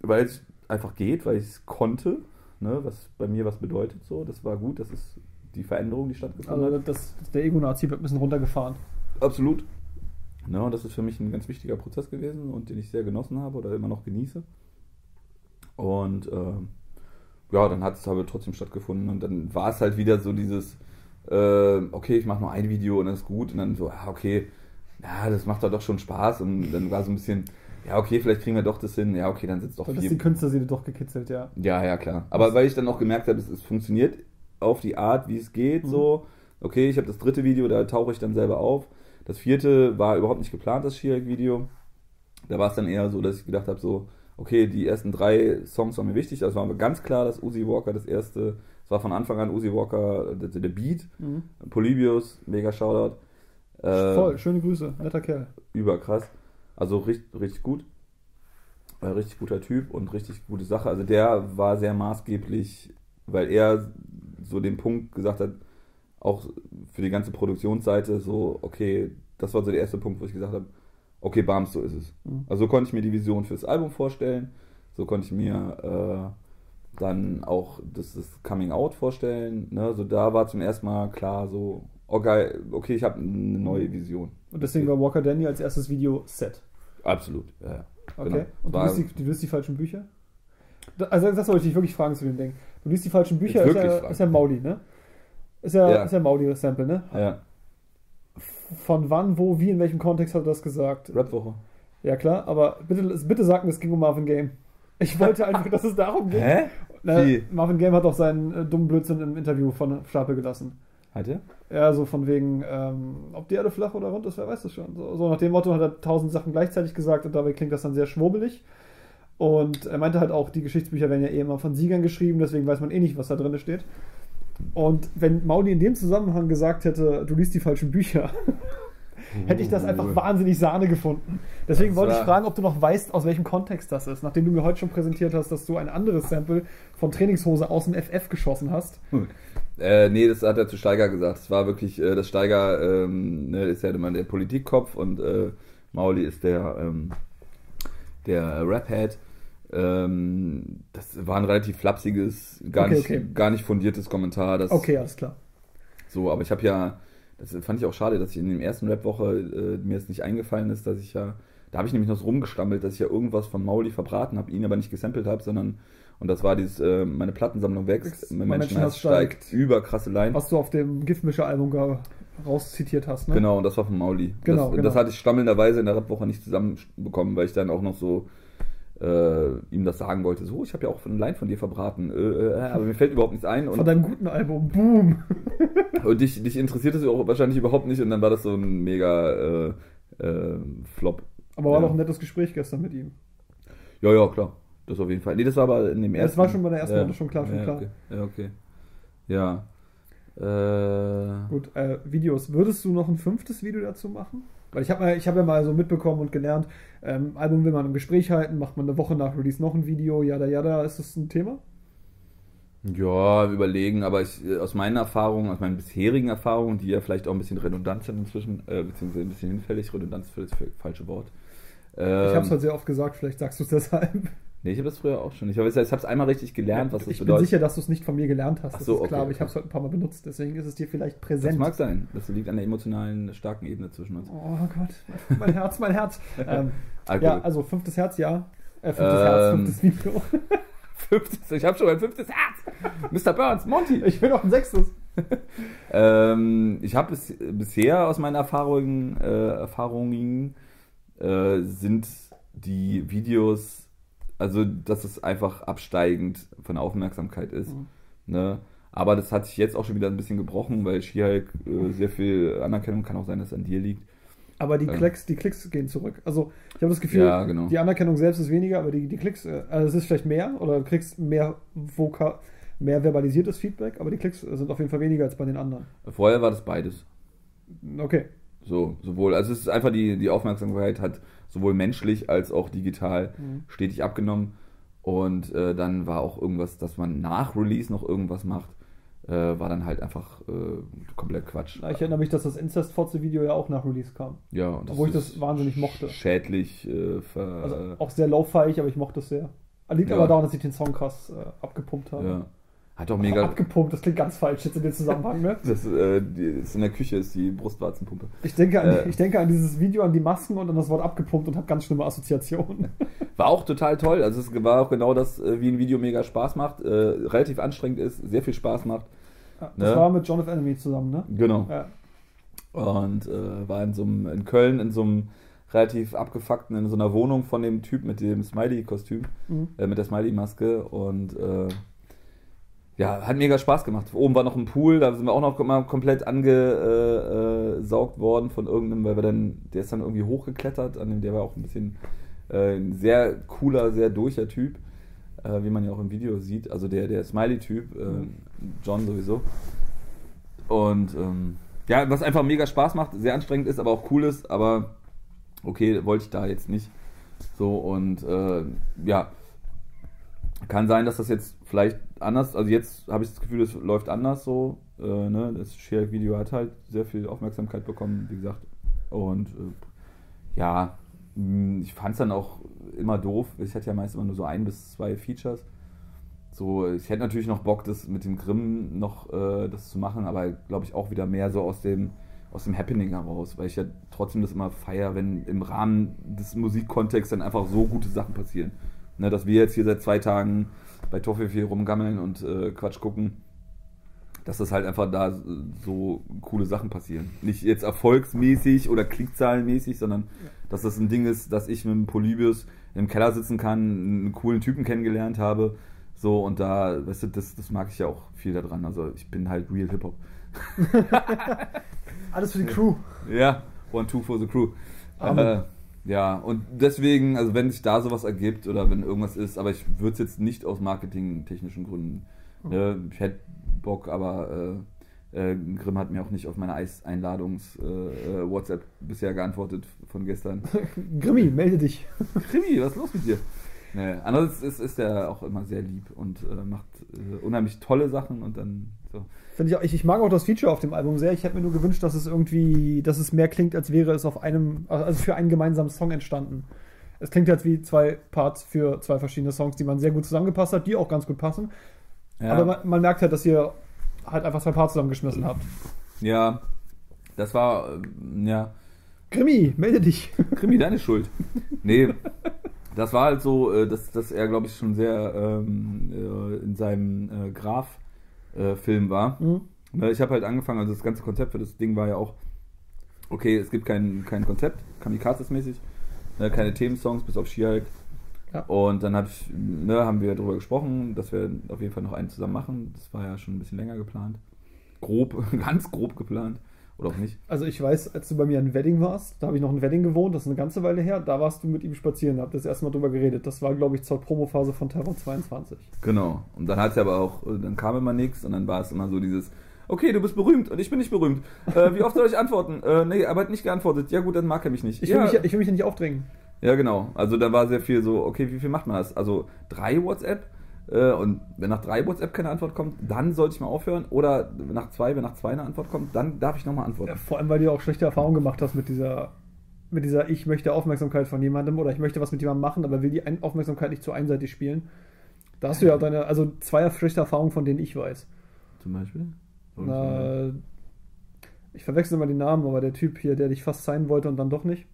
Weil es einfach geht, weil ich es konnte, ne, was bei mir was bedeutet so. Das war gut, das ist die Veränderung, die stattgefunden hat. Also das, der Ego-Nazi wird ein bisschen runtergefahren. Absolut. Ja, und das ist für mich ein ganz wichtiger Prozess gewesen und den ich sehr genossen habe oder immer noch genieße. Und ähm, ja, dann hat es aber trotzdem stattgefunden und dann war es halt wieder so dieses, äh, okay, ich mache nur ein Video und das ist gut und dann so, ah, okay, ja, das macht doch schon Spaß und dann war so ein bisschen, ja, okay, vielleicht kriegen wir doch das hin, ja, okay, dann sitzt doch Dann ist die vier. Künstlerseele doch gekitzelt, ja. Ja, ja, klar. Aber weil ich dann auch gemerkt habe, es, es funktioniert auf die Art, wie es geht, Mhm. so. Okay, ich habe das dritte Video, da tauche ich dann selber auf. Das vierte war überhaupt nicht geplant, das Schierig-Video. Da war es dann eher so, dass ich gedacht habe, so, okay, die ersten drei Songs waren mir wichtig. Das war aber ganz klar, dass Uzi Walker das erste, es war von Anfang an Uzi Walker, der, der Beat. Mhm. Polybius, mega Shoutout. Äh, Voll, schöne Grüße, netter Kerl. überkrass. Also richtig, richtig gut. Äh, richtig guter Typ und richtig gute Sache. Also der war sehr maßgeblich, weil er so den Punkt gesagt hat, auch für die ganze Produktionsseite, so, okay, das war so der erste Punkt, wo ich gesagt habe, okay, Bams, so ist es. Mhm. Also so konnte ich mir die Vision fürs Album vorstellen, so konnte ich mir äh, dann auch das, das Coming Out vorstellen. Ne? So da war zum ersten Mal klar, so, oh geil, okay, ich habe eine neue Vision. Und deswegen war Walker Danny als erstes Video Set. Absolut, ja, ja. Okay. Genau. Und du liest, die, du liest die falschen Bücher? Also das wollte ich dich wirklich fragen zu dem Ding. Du liest die falschen Bücher, ist ja, ist ja Mauli, ne? Ist ja, Ja. Ist ja Mauli-Sample, ne? Ja, Von wann, wo, wie, in welchem Kontext hat er das gesagt? Rapwoche. Ja, klar, aber bitte, bitte sag mir, es ging um Marvin Game. Ich wollte einfach, dass es darum geht. Hä? Na? Marvin Game hat auch seinen äh, dummen Blödsinn im Interview von Stapel gelassen. Hat er? Ja, so von wegen, ähm, ob die Erde flach oder rund ist, wer weiß das schon. So, so nach dem Motto hat er tausend Sachen gleichzeitig gesagt und dabei klingt das dann sehr schwurbelig. Und er meinte halt auch, die Geschichtsbücher werden ja eh immer von Siegern geschrieben, deswegen weiß man eh nicht, was da drin steht. Und wenn Mauli in dem Zusammenhang gesagt hätte, du liest die falschen Bücher, hätte ich das einfach wahnsinnig Sahne gefunden. Deswegen Das wollte ich fragen, ob du noch weißt, aus welchem Kontext das ist. Nachdem du mir heute schon präsentiert hast, dass du ein anderes Sample von Trainingshose aus dem FF geschossen hast. Äh, nee, das hat er zu Steiger gesagt. Es war wirklich, äh, das Steiger ähm, ne, ist ja immer der Politikkopf und äh, Mauli ist der, ähm, der Rap-Head. Ähm, das war ein relativ flapsiges, gar, Okay, nicht, okay. gar nicht fundiertes Kommentar. Das, Okay, alles klar. So, aber ich habe ja, das fand ich auch schade, dass ich in der ersten Rap-Woche äh, mir jetzt nicht eingefallen ist, dass ich ja, da habe ich nämlich noch so rumgestammelt, dass ich ja irgendwas von Mauli verbraten habe, ihn aber nicht gesampelt habe, sondern, und das war dieses, äh, meine Plattensammlung wächst, mein Menschenhass steigt, über krasse Line. Was du auf dem Giftmischer-Album rauszitiert hast, ne? Genau, und das war von Mauli. Genau, das, genau. das hatte ich stammelnderweise in der Rap-Woche nicht zusammenbekommen, weil ich dann auch noch so äh, ihm das sagen wollte. So, ich habe ja auch eine Line von dir verbraten, äh, äh, aber mir fällt überhaupt nichts ein. Und Von deinem guten Album. Boom. Und dich, dich interessiert es auch wahrscheinlich überhaupt nicht und dann war das so ein mega äh, äh, Flop. Aber war Ja. doch ein nettes Gespräch gestern mit ihm. Ja, ja, klar. Das auf jeden Fall. Nee, das war aber in dem Ja, ersten. das war schon bei der ersten Runde schon klar, schon ja, klar. Okay. Ja, okay. Ja. Äh, Gut, äh, Videos. Würdest du noch ein fünftes Video dazu machen? Weil ich habe ich hab ja mal so mitbekommen und gelernt, ähm, Album will man im Gespräch halten, macht man eine Woche nach Release noch ein Video, jada jada, ist das ein Thema? ja, überlegen, aber ich, äh, aus meinen Erfahrungen, aus meinen bisherigen Erfahrungen, die ja vielleicht auch ein bisschen redundant sind inzwischen, äh, beziehungsweise ein bisschen hinfällig, redundant ist das falsche Wort. Ähm, ich habe es halt sehr oft gesagt, vielleicht sagst du es deshalb. Nee, ich habe das früher auch schon. Ich habe es einmal richtig gelernt, was das ich bin bedeutet. sicher, dass du es nicht von mir gelernt hast, Ach das so, ist klar, okay, aber ich habe es heute ein paar Mal benutzt, deswegen ist es dir vielleicht Das präsent. mag sein. Das liegt an der emotionalen, starken Ebene zwischen uns. Oh Gott, mein Herz, mein Herz. ähm, Ah, ja, also fünftes Herz, ja. Äh, fünftes Ähm, Herz, fünftes Video. Fünftes, ich habe schon ein fünftes Herz. Mr. Burns, Monty. Ich will noch ein sechstes. Ähm, ich habe bis, bisher aus meinen Erfahrungen, äh, Erfahrungen äh, sind die Videos, also dass es einfach absteigend von der Aufmerksamkeit ist. Mhm. Ne? Aber das hat sich jetzt auch schon wieder ein bisschen gebrochen, weil She-Hulk äh, sehr viel Anerkennung kann auch sein, dass es an dir liegt. Aber die Ähm. Klicks, die Klicks gehen zurück. Also ich habe das Gefühl, Ja, genau. die Anerkennung selbst ist weniger, aber die, die Klicks, äh, also es ist vielleicht mehr oder du kriegst mehr Voka mehr verbalisiertes Feedback, aber die Klicks sind auf jeden Fall weniger als bei den anderen. Vorher war das beides. Okay. So, sowohl, also es ist einfach die, die Aufmerksamkeit hat sowohl menschlich als auch digital Mhm. stetig abgenommen. Und äh, dann war auch irgendwas, dass man nach Release noch irgendwas macht, äh, war dann halt einfach äh, komplett Quatsch. Ich erinnere mich, dass das Incest-Fotze-Video ja auch nach Release kam. Ja, und Obwohl ich das wahnsinnig mochte. Schädlich äh, ver, Also auch sehr low-fiig, aber ich mochte es sehr. Liegt Ja. aber daran, dass ich den Song krass äh, abgepumpt habe. ja. Hat auch Aber mega. Abgepumpt, das klingt ganz falsch jetzt in dem Zusammenhang, ne? Das äh, ist in der Küche ist die Brustwarzenpumpe. Ich denke, an, Äh. ich denke an dieses Video, an die Masken und an das Wort abgepumpt und habe ganz schlimme Assoziationen. War auch total toll. Also es war auch genau das, äh, wie ein Video mega Spaß macht, äh, relativ anstrengend ist, sehr viel Spaß macht. Ja, das Ne? war mit John of Enemy zusammen, ne? Genau. Ja. Und äh, war in so einem, in Köln in so einem relativ abgefuckten, in so einer Wohnung von dem Typ mit dem Smiley-Kostüm, Mhm. äh, mit der Smiley-Maske und ja, hat mega Spaß gemacht. Oben war noch ein Pool, da sind wir auch noch mal komplett angesaugt worden von irgendeinem, weil wir dann, der ist dann irgendwie hochgeklettert, an dem, der war auch ein bisschen äh, ein sehr cooler, sehr durcher Typ, äh, wie man ja auch im Video sieht. Also der, der Smiley-Typ, äh, John sowieso. Und ähm, ja, was einfach mega Spaß macht, sehr anstrengend ist, aber auch cool ist, aber okay, wollte ich da jetzt nicht. So und äh, ja, kann sein, dass das jetzt vielleicht anders, also jetzt habe ich das Gefühl, es läuft anders so. Äh, ne? Das Share-Video hat halt sehr viel Aufmerksamkeit bekommen, wie gesagt. Und äh, ja, mh, ich fand es dann auch immer doof. Ich hatte ja meist immer nur so ein bis zwei Features. So, ich hätte natürlich noch Bock, das mit dem Grimm noch äh, das zu machen, aber glaube ich auch wieder mehr so aus dem, aus dem Happening heraus, weil ich ja trotzdem das immer feier, wenn im Rahmen des Musikkontexts dann einfach so gute Sachen passieren. Ne, dass wir jetzt hier seit zwei Tagen bei Toffee rumgammeln und äh, Quatsch gucken, dass das halt einfach da so coole Sachen passieren. Nicht jetzt erfolgsmäßig oder klickzahlenmäßig, sondern dass das ein Ding ist, dass ich mit dem Polybius im Keller sitzen kann, einen coolen Typen kennengelernt habe. So, und da, weißt du, das, das mag ich ja auch viel daran. Also ich bin halt real Hip-Hop. Alles für die Crew. Ja, one, two for the crew. Äh, ja, und deswegen, also wenn sich da sowas ergibt oder wenn irgendwas ist, aber ich würde es jetzt nicht aus marketingtechnischen Gründen. Ne, ich hätte Bock, aber äh, äh, Grimm hat mir auch nicht auf meine Einladungs-WhatsApp bisher geantwortet von gestern. Grimmi, melde dich. Krimi, was ist los mit dir? Nee, andererseits ist, ist er auch immer sehr lieb und äh, macht äh, unheimlich tolle Sachen und dann so. Finde ich, auch, ich, ich mag auch das Feature auf dem Album sehr. Ich hätte mir nur gewünscht, dass es irgendwie, dass es mehr klingt, als wäre es auf einem, also für einen gemeinsamen Song entstanden. Es klingt jetzt wie zwei Parts für zwei verschiedene Songs, die man sehr gut zusammengepasst hat, die auch ganz gut passen. Ja. Aber man, man merkt halt, dass ihr halt einfach zwei Parts zusammengeschmissen habt. Ja, das war, äh, ja, Grimmi, melde dich. Krimi, deine Schuld. Nee, das war halt so, äh, dass, dass er, glaube ich, schon sehr ähm, äh, in seinem äh, Graf-Film war. Mhm. Ich habe halt angefangen, also das ganze Konzept für das Ding war ja auch, okay, es gibt kein, kein Konzept, Kamikazes-mäßig, ne, keine Themensongs bis auf She-Hulk. Ja. Und dann hab ich, ne, haben wir darüber gesprochen, dass wir auf jeden Fall noch einen zusammen machen. Das war ja schon ein bisschen länger geplant. Grob, ganz grob geplant. Oder auch nicht. Also ich weiß, als du bei mir ein Wedding warst, da habe ich noch ein Wedding gewohnt, das ist eine ganze Weile her, da warst du mit ihm spazieren, habt das erste Mal drüber geredet. Das war, glaube ich, zur Promophase von Terror 22. Genau. Und dann hat es aber auch, äh, dann kam immer nichts und dann war es immer so dieses, okay, du bist berühmt und ich bin nicht berühmt. Äh, wie oft soll ich antworten? Äh, nee, aber hat nicht geantwortet. Ja gut, dann mag er mich nicht. Ich will, ja, mich, ich will mich ja nicht aufdrängen. ja, genau. Also da war sehr viel so, okay, wie viel macht man das? Also drei WhatsApp und wenn nach drei WhatsApp keine Antwort kommt, dann sollte ich mal aufhören. Oder nach zwei, wenn nach zwei eine Antwort kommt, dann darf ich nochmal antworten. Ja, vor allem, weil du auch schlechte Erfahrungen gemacht hast mit dieser, mit dieser Ich möchte Aufmerksamkeit von jemandem oder ich möchte was mit jemandem machen, aber will die Aufmerksamkeit nicht zu einseitig spielen. Da hast du ja auch deine, also zwei schlechte Erfahrungen, von denen ich weiß. Zum Beispiel? Na, ich verwechsel immer die Namen, aber der Typ hier, der dich fast sein wollte und dann doch nicht.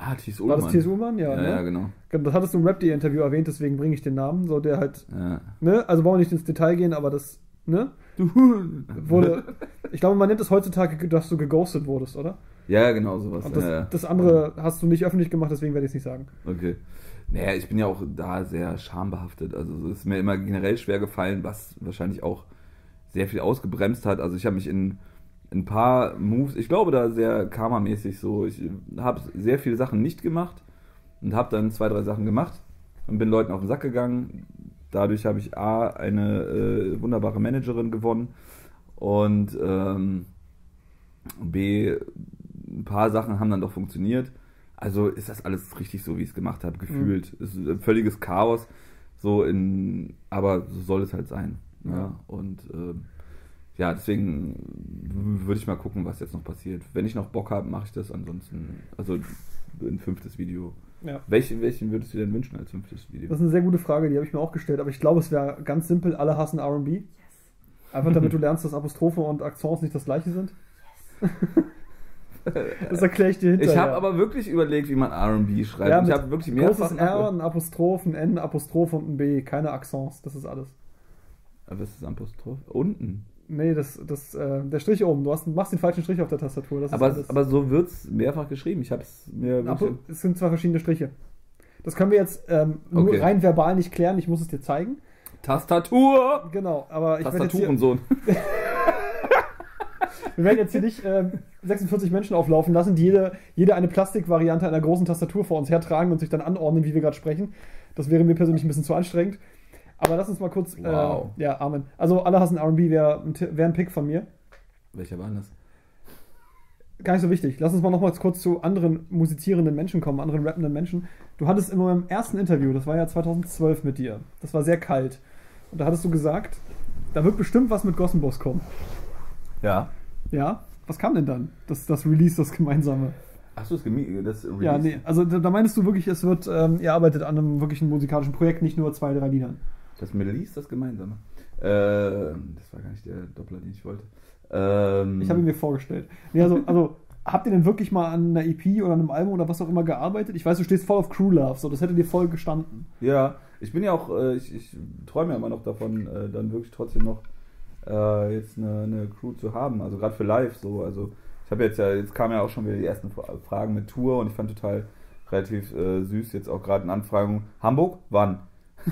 Ah, Thies War Ullmann. das T.S. Ullmann? Ja, Ja, ne? ja, genau. Das hattest du im Rap.de-Interview erwähnt, deswegen bringe ich den Namen. So, der halt, Ja. ne? Also wollen wir nicht ins Detail gehen, aber das, ne? Wurde, ich glaube, man nennt es heutzutage, dass du geghostet wurdest, oder? Ja, genau, sowas. Und das, ja, ja. das andere hast du nicht öffentlich gemacht, deswegen werde ich es nicht sagen. Okay. Naja, ich bin ja auch da sehr schambehaftet. Also es ist mir immer generell schwer gefallen, was wahrscheinlich auch sehr viel ausgebremst hat. Also ich habe mich in ein paar Moves, ich glaube da sehr karmamäßig so, ich habe sehr viele Sachen nicht gemacht und habe dann zwei, drei Sachen gemacht und bin Leuten auf den Sack gegangen. Dadurch habe ich A, eine äh, wunderbare Managerin gewonnen und ähm, B, ein paar Sachen haben dann doch funktioniert. Also ist das alles richtig so, wie ich es gemacht habe, gefühlt. Es ist ein völliges Chaos, so in, aber so soll es halt sein. Ja. Ja. Und ähm, ja, deswegen würde ich mal gucken, was jetzt noch passiert. Wenn ich noch Bock habe, mache ich das. Ansonsten, also ein fünftes Video. Ja. Welchen, welchen würdest du denn wünschen als fünftes Video? Das ist eine sehr gute Frage, die habe ich mir auch gestellt, aber ich glaube, es wäre ganz simpel, alle hassen RB. Einfach damit du lernst, dass Apostrophe und Akzents nicht das gleiche sind. das erkläre ich dir hinterher. Ich habe aber wirklich überlegt, wie man R&B schreibt. ja, ich habe wirklich mehrfach großes R, ein Apostroph, ein N, Apostroph und ein B. Keine Akzents, das ist alles. Aber was ist Apostroph? Unten. Nee, das, das, äh, der Strich oben. Du hast, machst den falschen Strich auf der Tastatur. Aber, aber so wird es mehrfach geschrieben. Ich habe es mir es sind zwei verschiedene Striche. Das können wir jetzt ähm, nur Okay. rein verbal nicht klären. Ich muss es dir zeigen. Tastatur! Genau, aber ich hier, Tastaturensohn. wir werden jetzt hier nicht ähm, 46 Menschen auflaufen lassen, die jede, jede eine Plastikvariante einer großen Tastatur vor uns hertragen und sich dann anordnen, wie wir gerade sprechen. Das wäre mir persönlich ein bisschen zu anstrengend. Aber lass uns mal kurz. Wow. Äh, ja, Amen. Also, alle hassen RB wäre wär ein Pick von mir. Welcher war das? Gar nicht so wichtig. Lass uns mal noch mal kurz zu anderen musizierenden Menschen kommen, anderen rappenden Menschen. Du hattest in meinem ersten Interview, das war ja 2012 mit dir, das war sehr kalt. Und da hattest du gesagt, da wird bestimmt was mit Gossenboss kommen. Ja. Ja? Was kam denn dann? Das, das Release, das gemeinsame. Hast du das gemi das Release? Ja, nee, also da, da meinst du wirklich, es wird, ähm, ihr arbeitet an einem wirklichen musikalischen Projekt, nicht nur zwei, drei Liedern. Das Release, das gemeinsame. Äh, das war gar nicht der Doppler, den ich wollte. Ähm, Ich habe ihn mir vorgestellt. Nee, also, also, habt ihr denn wirklich mal an einer EP oder einem Album oder was auch immer gearbeitet? Ich weiß, du stehst voll auf Crew Love, so das hätte dir voll gestanden. Ja, ich bin ja auch, äh, ich, ich träume ja immer noch davon, äh, dann wirklich trotzdem noch äh, jetzt eine, eine Crew zu haben. Also gerade für live so. Also ich habe jetzt ja, jetzt kamen ja auch schon wieder die ersten Fragen mit Tour und ich fand total relativ äh, süß jetzt auch gerade in Anfragen. Hamburg? Wann?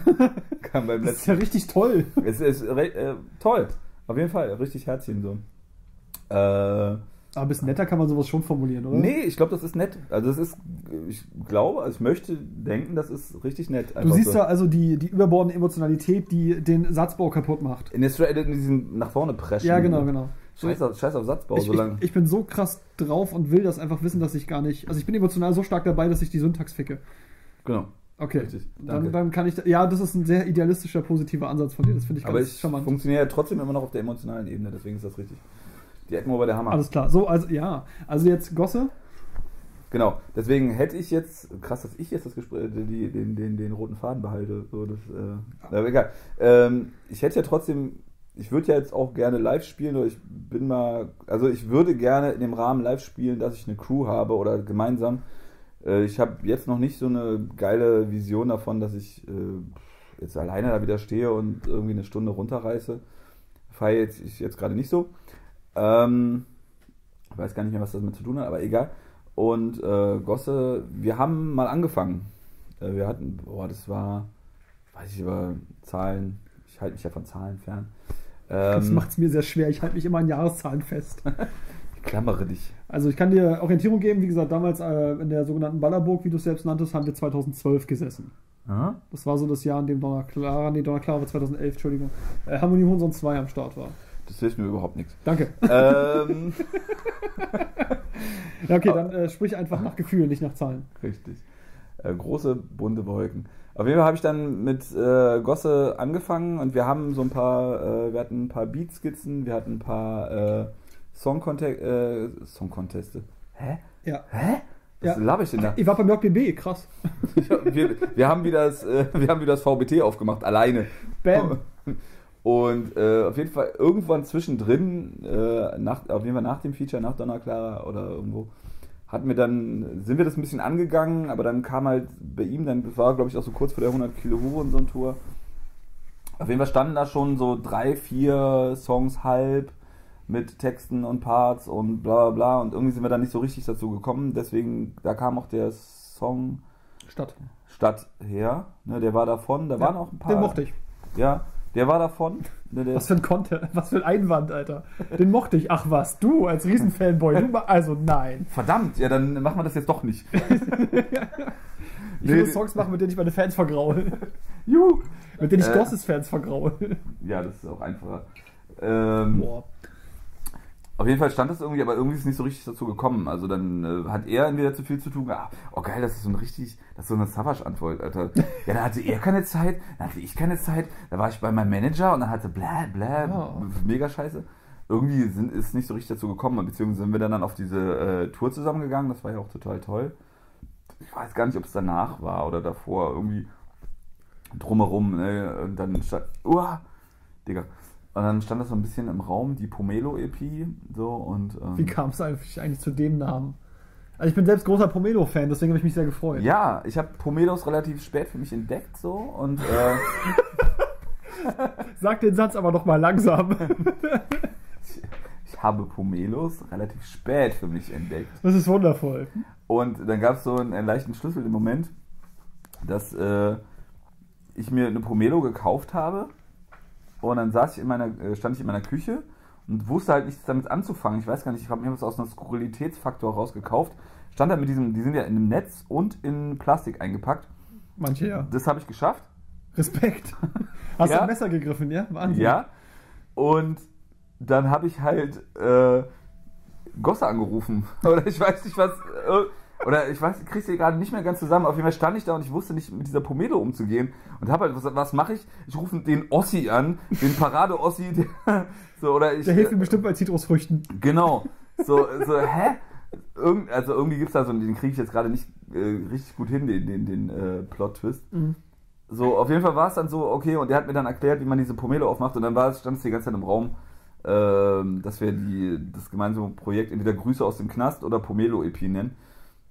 Kam beim das ist ja richtig toll. Es ist äh, toll. Auf jeden Fall. Richtig Herzchen so. Äh, aber ein bisschen netter kann man sowas schon formulieren, oder? Nee, ich glaube, das ist nett. Also das ist, ich glaube, also ich möchte denken, das ist richtig nett. Du siehst so. da also die, die überbordende Emotionalität, die den Satzbau kaputt macht. In, der, in diesem nach vorne preschen. Ja, genau, genau. Scheiß auf, Scheiß auf Satzbau, ich, so lange. Ich, ich, bin so krass drauf und will das einfach wissen, dass ich gar nicht. Also ich bin emotional so stark dabei, dass ich die Syntax ficke. Genau. Okay. Richtig. Dann, dann kann ich. Ja, das ist ein sehr idealistischer, positiver Ansatz von dir. Das finde ich ganz Aber ich charmant. funktioniere ja trotzdem immer noch auf der emotionalen Ebene, deswegen ist das richtig. Die Eckenrohr der Hammer. Alles klar. So, also ja. Also jetzt Gosse. Genau, deswegen hätte ich jetzt, krass, dass ich jetzt das Gespräch, die, den, den, den roten Faden behalte. So, das, äh, aber egal. Ähm, ich hätte ja trotzdem, ich würde ja jetzt auch gerne live spielen, oder ich bin mal, also ich würde gerne in dem Rahmen live spielen, dass ich eine Crew habe oder gemeinsam. Äh, ich habe jetzt noch nicht so eine geile Vision davon, dass ich äh, jetzt alleine da wieder stehe und irgendwie eine Stunde runterreiße. Feiere jetzt, ich jetzt gerade nicht so. Ähm, ich weiß gar nicht mehr, was das damit zu tun hat, aber egal. Und äh, Gosse, wir haben mal angefangen. Äh, wir hatten, boah, das war, weiß ich über Zahlen, ich halte mich ja von Zahlen fern. Ähm, das macht es mir sehr schwer, ich halte mich immer an Jahreszahlen fest. klammere dich. Also ich kann dir Orientierung geben, wie gesagt, damals äh, in der sogenannten Ballerburg, wie du es selbst nanntest, haben wir 2012 gesessen. Aha. Das war so das Jahr, in dem Donna Clara, nee, Donna Clara war 2011, Entschuldigung, äh, Harmonie Hohensohn 2 am Start war. Das hilft mir überhaupt nichts. Danke. Ähm. ja, okay, dann äh, sprich einfach nach Gefühl, nicht nach Zahlen. Richtig. Äh, große bunte Wolken. Auf jeden Fall habe ich dann mit äh, Gosse angefangen und wir haben so ein paar, äh, wir hatten ein paar Beatskizzen, wir hatten ein paar äh, Song, äh, Song Conteste. Hä? Ja. Hä? Was ja. laber ich denn da? Ich war beim JBB, krass. wir, wir, haben wieder das, äh, wir haben wieder das VBT aufgemacht, alleine. Bam. Und äh, auf jeden Fall irgendwann zwischendrin, äh, nach, auf jeden Fall nach dem Feature, nach Donna Clara oder irgendwo, hatten wir dann, sind wir das ein bisschen angegangen, aber dann kam halt bei ihm, dann war glaube ich auch so kurz vor der 100 Kilo Hurensohn-Tour. Auf jeden Fall standen da schon so drei, vier Songs halb mit Texten und Parts und bla bla bla und irgendwie sind wir dann nicht so richtig dazu gekommen. Deswegen, da kam auch der Song Stadt, Stadt her. Ne, der war davon, da ja, waren auch ein paar. Den mochte ich. Ja, der war davon. Der, der was für ein Content, was für ein Einwand, Alter. Den mochte ich. Ach was, du als Riesenfanboy. Du, also nein. Verdammt, ja, dann machen wir das jetzt doch nicht. ich nee, will Songs machen, mit denen ich meine Fans vergraue. Juhu. Mit denen ich äh, Gosses-Fans vergraue. Ja, das ist auch einfacher. Ähm, Boah. Auf jeden Fall stand das irgendwie, aber irgendwie ist es nicht so richtig dazu gekommen. Also dann äh, hat er entweder zu viel zu tun gehabt. Oh geil, das ist so ein richtig, das ist so eine Savage-Antwort, Alter. Ja, dann hatte er keine Zeit, dann hatte ich keine Zeit, da war ich bei meinem Manager und dann hatte bla bla, oh. mega scheiße. Irgendwie sind, ist nicht so richtig dazu gekommen, beziehungsweise sind wir dann, dann auf diese äh, Tour zusammengegangen, das war ja auch total toll. Ich weiß gar nicht, ob es danach war oder davor, irgendwie drumherum, ne? Und dann stand, uah, Digga. Und dann stand das so ein bisschen im Raum, die Pomelo-EP. So, und, ähm, Wie kam es eigentlich zu dem Namen? Also ich bin selbst großer Pomelo-Fan, deswegen habe ich mich sehr gefreut. Ja, ich habe Pomelos relativ spät für mich entdeckt so und äh, Sag den Satz aber noch mal langsam. ich, ich habe Pomelos relativ spät für mich entdeckt. Das ist wundervoll. Und dann gab es so einen, einen, leichten Schlüssel im Moment, dass äh, ich mir eine Pomelo gekauft habe und dann saß ich in meiner, äh, stand ich in meiner Küche und wusste halt nichts damit anzufangen. Ich weiß gar nicht, ich habe mir was aus einem Skurrilitätsfaktor rausgekauft. Stand da mit diesem, die sind ja in einem Netz und in Plastik eingepackt. Manche ja. Das habe ich geschafft. Respekt. Hast ja. du ein Messer gegriffen, ja? Wahnsinn. Ja. Und dann habe ich halt äh, Gosse angerufen. Oder ich weiß nicht was. Äh, oder ich weiß, ich kriege sie gerade nicht mehr ganz zusammen. Auf jeden Fall stand ich da und ich wusste nicht, mit dieser Pomelo umzugehen. Und habe halt, was, was mache ich? Ich rufe den Ossi an, den Parade-Ossi. so, oder ich, der hilft mir bestimmt bei Zitrusfrüchten. Genau. So, so hä? Irgend, also irgendwie gibt es da so, den kriege ich jetzt gerade nicht äh, richtig gut hin, den, den, den äh, Plot-Twist. Mhm. So, auf jeden Fall war es dann so, okay, und der hat mir dann erklärt, wie man diese Pomelo aufmacht. Und dann war es, stand es die ganze Zeit im Raum, äh, dass wir die, das gemeinsame Projekt entweder Grüße aus dem Knast oder Pomelo-EP nennen.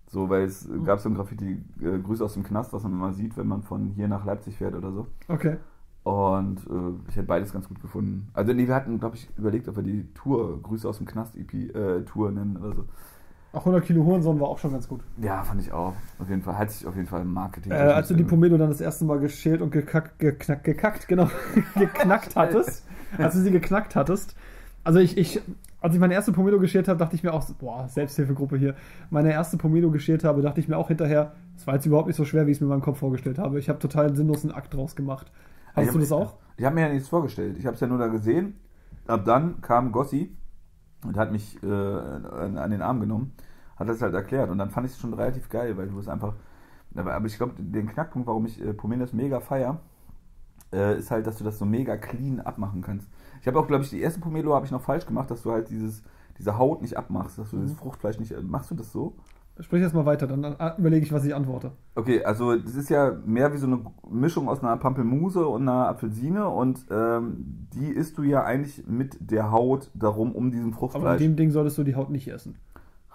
So, weil es gab so ein Graffiti, äh, Grüße aus dem Knast, was man immer sieht, wenn man von hier nach Leipzig fährt oder so. Okay. Und äh, ich hätte beides ganz gut gefunden. Also nee, wir hatten, glaube ich, überlegt, ob wir die Tour Grüße aus dem Knast EP äh, Tour nennen oder so. Auch 100 Kilo Hurensohn war auch schon ganz gut. Ja, fand ich auch. Auf jeden Fall hat sich auf jeden Fall im Marketing. Äh, als du die Pomelo dann das erste Mal geschält und gekackt, geknackt, gekackt, genau, geknackt hattest, als du sie geknackt hattest. Also ich, ich, als ich meine erste Pomelo geschält habe, dachte ich mir auch, boah, Selbsthilfegruppe hier. Meine erste Pomelo geschält habe, dachte ich mir auch hinterher, es war jetzt überhaupt nicht so schwer, wie ich es mir in meinem Kopf vorgestellt habe. Ich habe total einen Akt draus gemacht. Hast Ich du das auch? Ich habe mir ja nichts vorgestellt. Ich habe es ja nur da gesehen. Ab dann kam Gossi und hat mich äh, an, an den Arm genommen, hat das halt erklärt. Und dann fand ich es schon relativ geil, weil du es einfach. Aber aber ich glaube, den Knackpunkt, warum ich äh, Pomelos mega feier, äh, ist halt, dass du das so mega clean abmachen kannst. Ich habe auch, glaube ich, die erste Pomelo habe ich noch falsch gemacht, dass du halt dieses, diese Haut nicht abmachst, dass du das Fruchtfleisch nicht. Machst du das so? Sprich jetzt mal weiter, dann, dann überlege ich, was ich antworte. Okay, also das ist ja mehr wie so eine Mischung aus einer Pampelmuse und einer Apfelsine und ähm, die isst du ja eigentlich mit der Haut darum um diesen Aber in Fruchtfleisch. dem Ding solltest du die Haut nicht essen.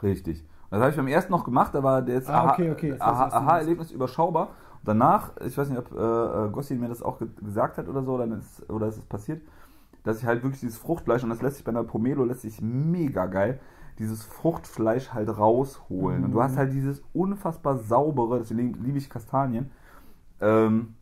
Richtig. Und das habe ich beim ersten noch gemacht, da war das Ah, okay, okay. Weiß, Aha- Aha-Erlebnis überschaubar. Und danach, ich weiß nicht, ob äh, äh, Gossin mir das auch ge gesagt hat oder so, dann ist, oder ist es passiert, dass ich halt wirklich dieses Fruchtfleisch, und das lässt sich bei einer Pomelo, lässt sich mega geil, dieses Fruchtfleisch halt rausholen. Und du hast halt dieses unfassbar saubere, deswegen liebe ich Kastanien, ähm,